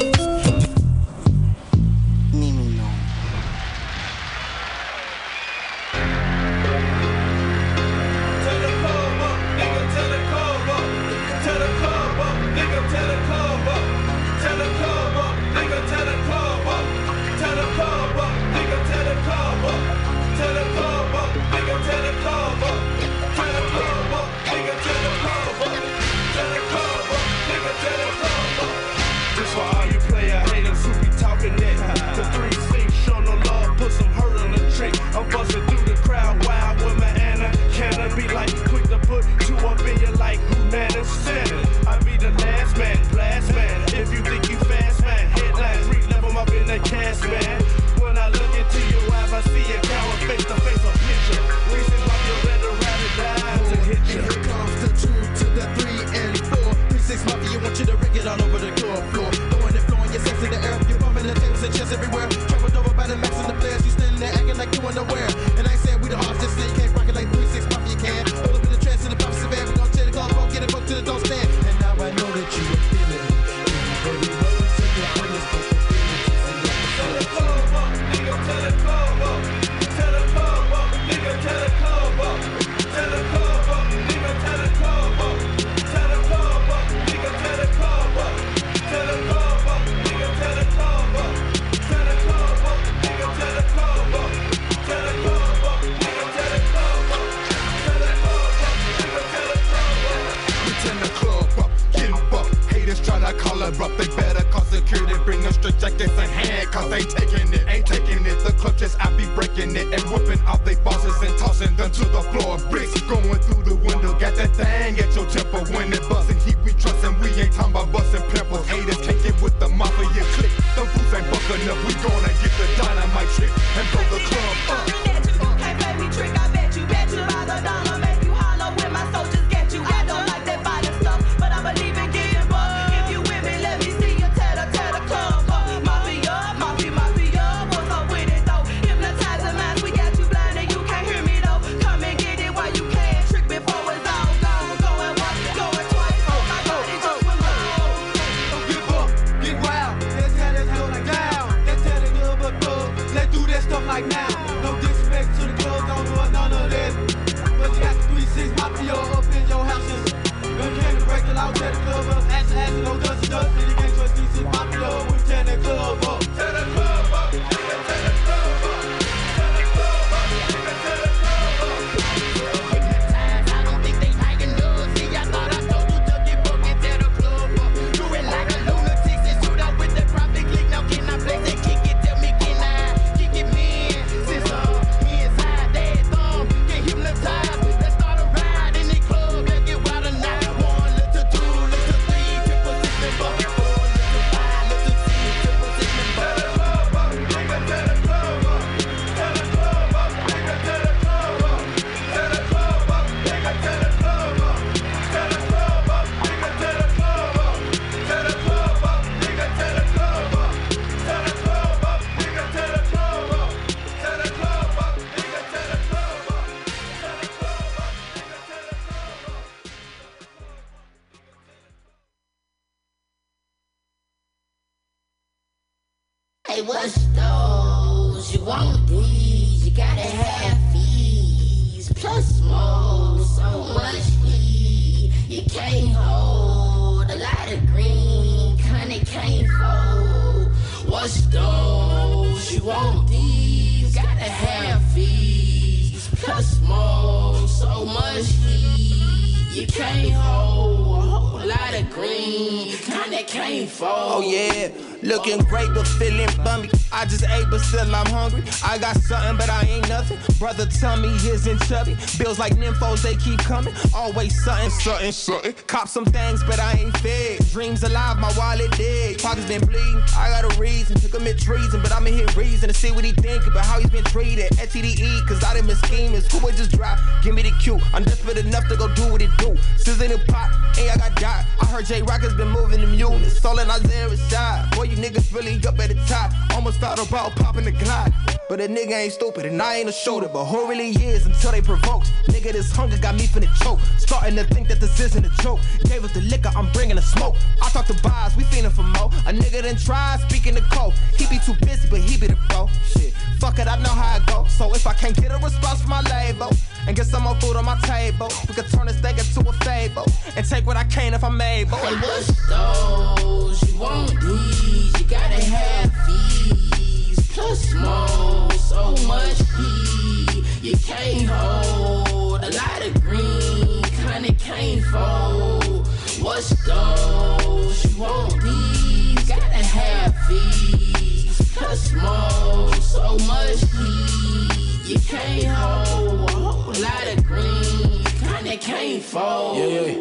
Nigga ain't stupid and I ain't a shooter. But who really is until they provoked? Nigga, this hunger got me finna choke. Starting to think that this isn't a joke. Gave us the liquor, I'm bringing the smoke. I talk to bars, we feeling for more. A nigga done tried speaking to Cole. He be too busy, but he be the bro. Shit, fuck it, I know how it go. So if I can't get a response from my label and get some more food on my table, we could turn this thing into a fable and take what I can if I'm able. Hey, what's those? You want these? You gotta have these. Plus more, so much heat. You can't hold a lot of green, kinda can't fold. What's those? You want these? Gotta have these. Plus more, so much heat. You can't hold a whole lot of green, kinda can't fold. Yeah, yeah.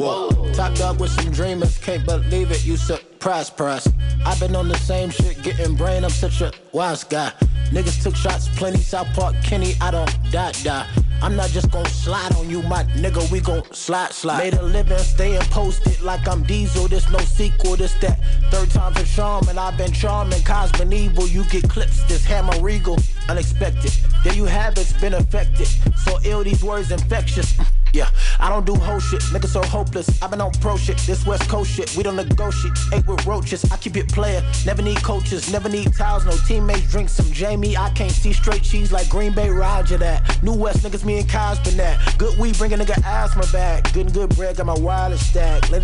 Whoa. Top dog with some dreamers, can't believe it. You surprise, price. I've been on the same shit, getting brain. I'm such a wise guy. Niggas took shots, plenty. South Park, Kenny, I don't die, die. I'm not just gon' slide on you, my nigga. We gon' slide, slide. Made a living, staying posted like I'm Diesel. This no sequel, this that. Third time's a charm, and I've been charming. Cos been evil. You get clips, this hammer regal. Unexpected. There you have it's been affected. So ill, these words infectious. Yeah, I don't do whole shit. nigga so hopeless. I've been on pro shit. This West Coast shit. We don't negotiate. Ate with roaches. I keep it player. Never need coaches. Never need towels. No teammates. Drink some Jamie. I can't see straight cheese like Green Bay. Roger that. New West niggas. Me and been that. Good weed. Bring a nigga asthma back. Good and good bread. Got my wireless stack. Let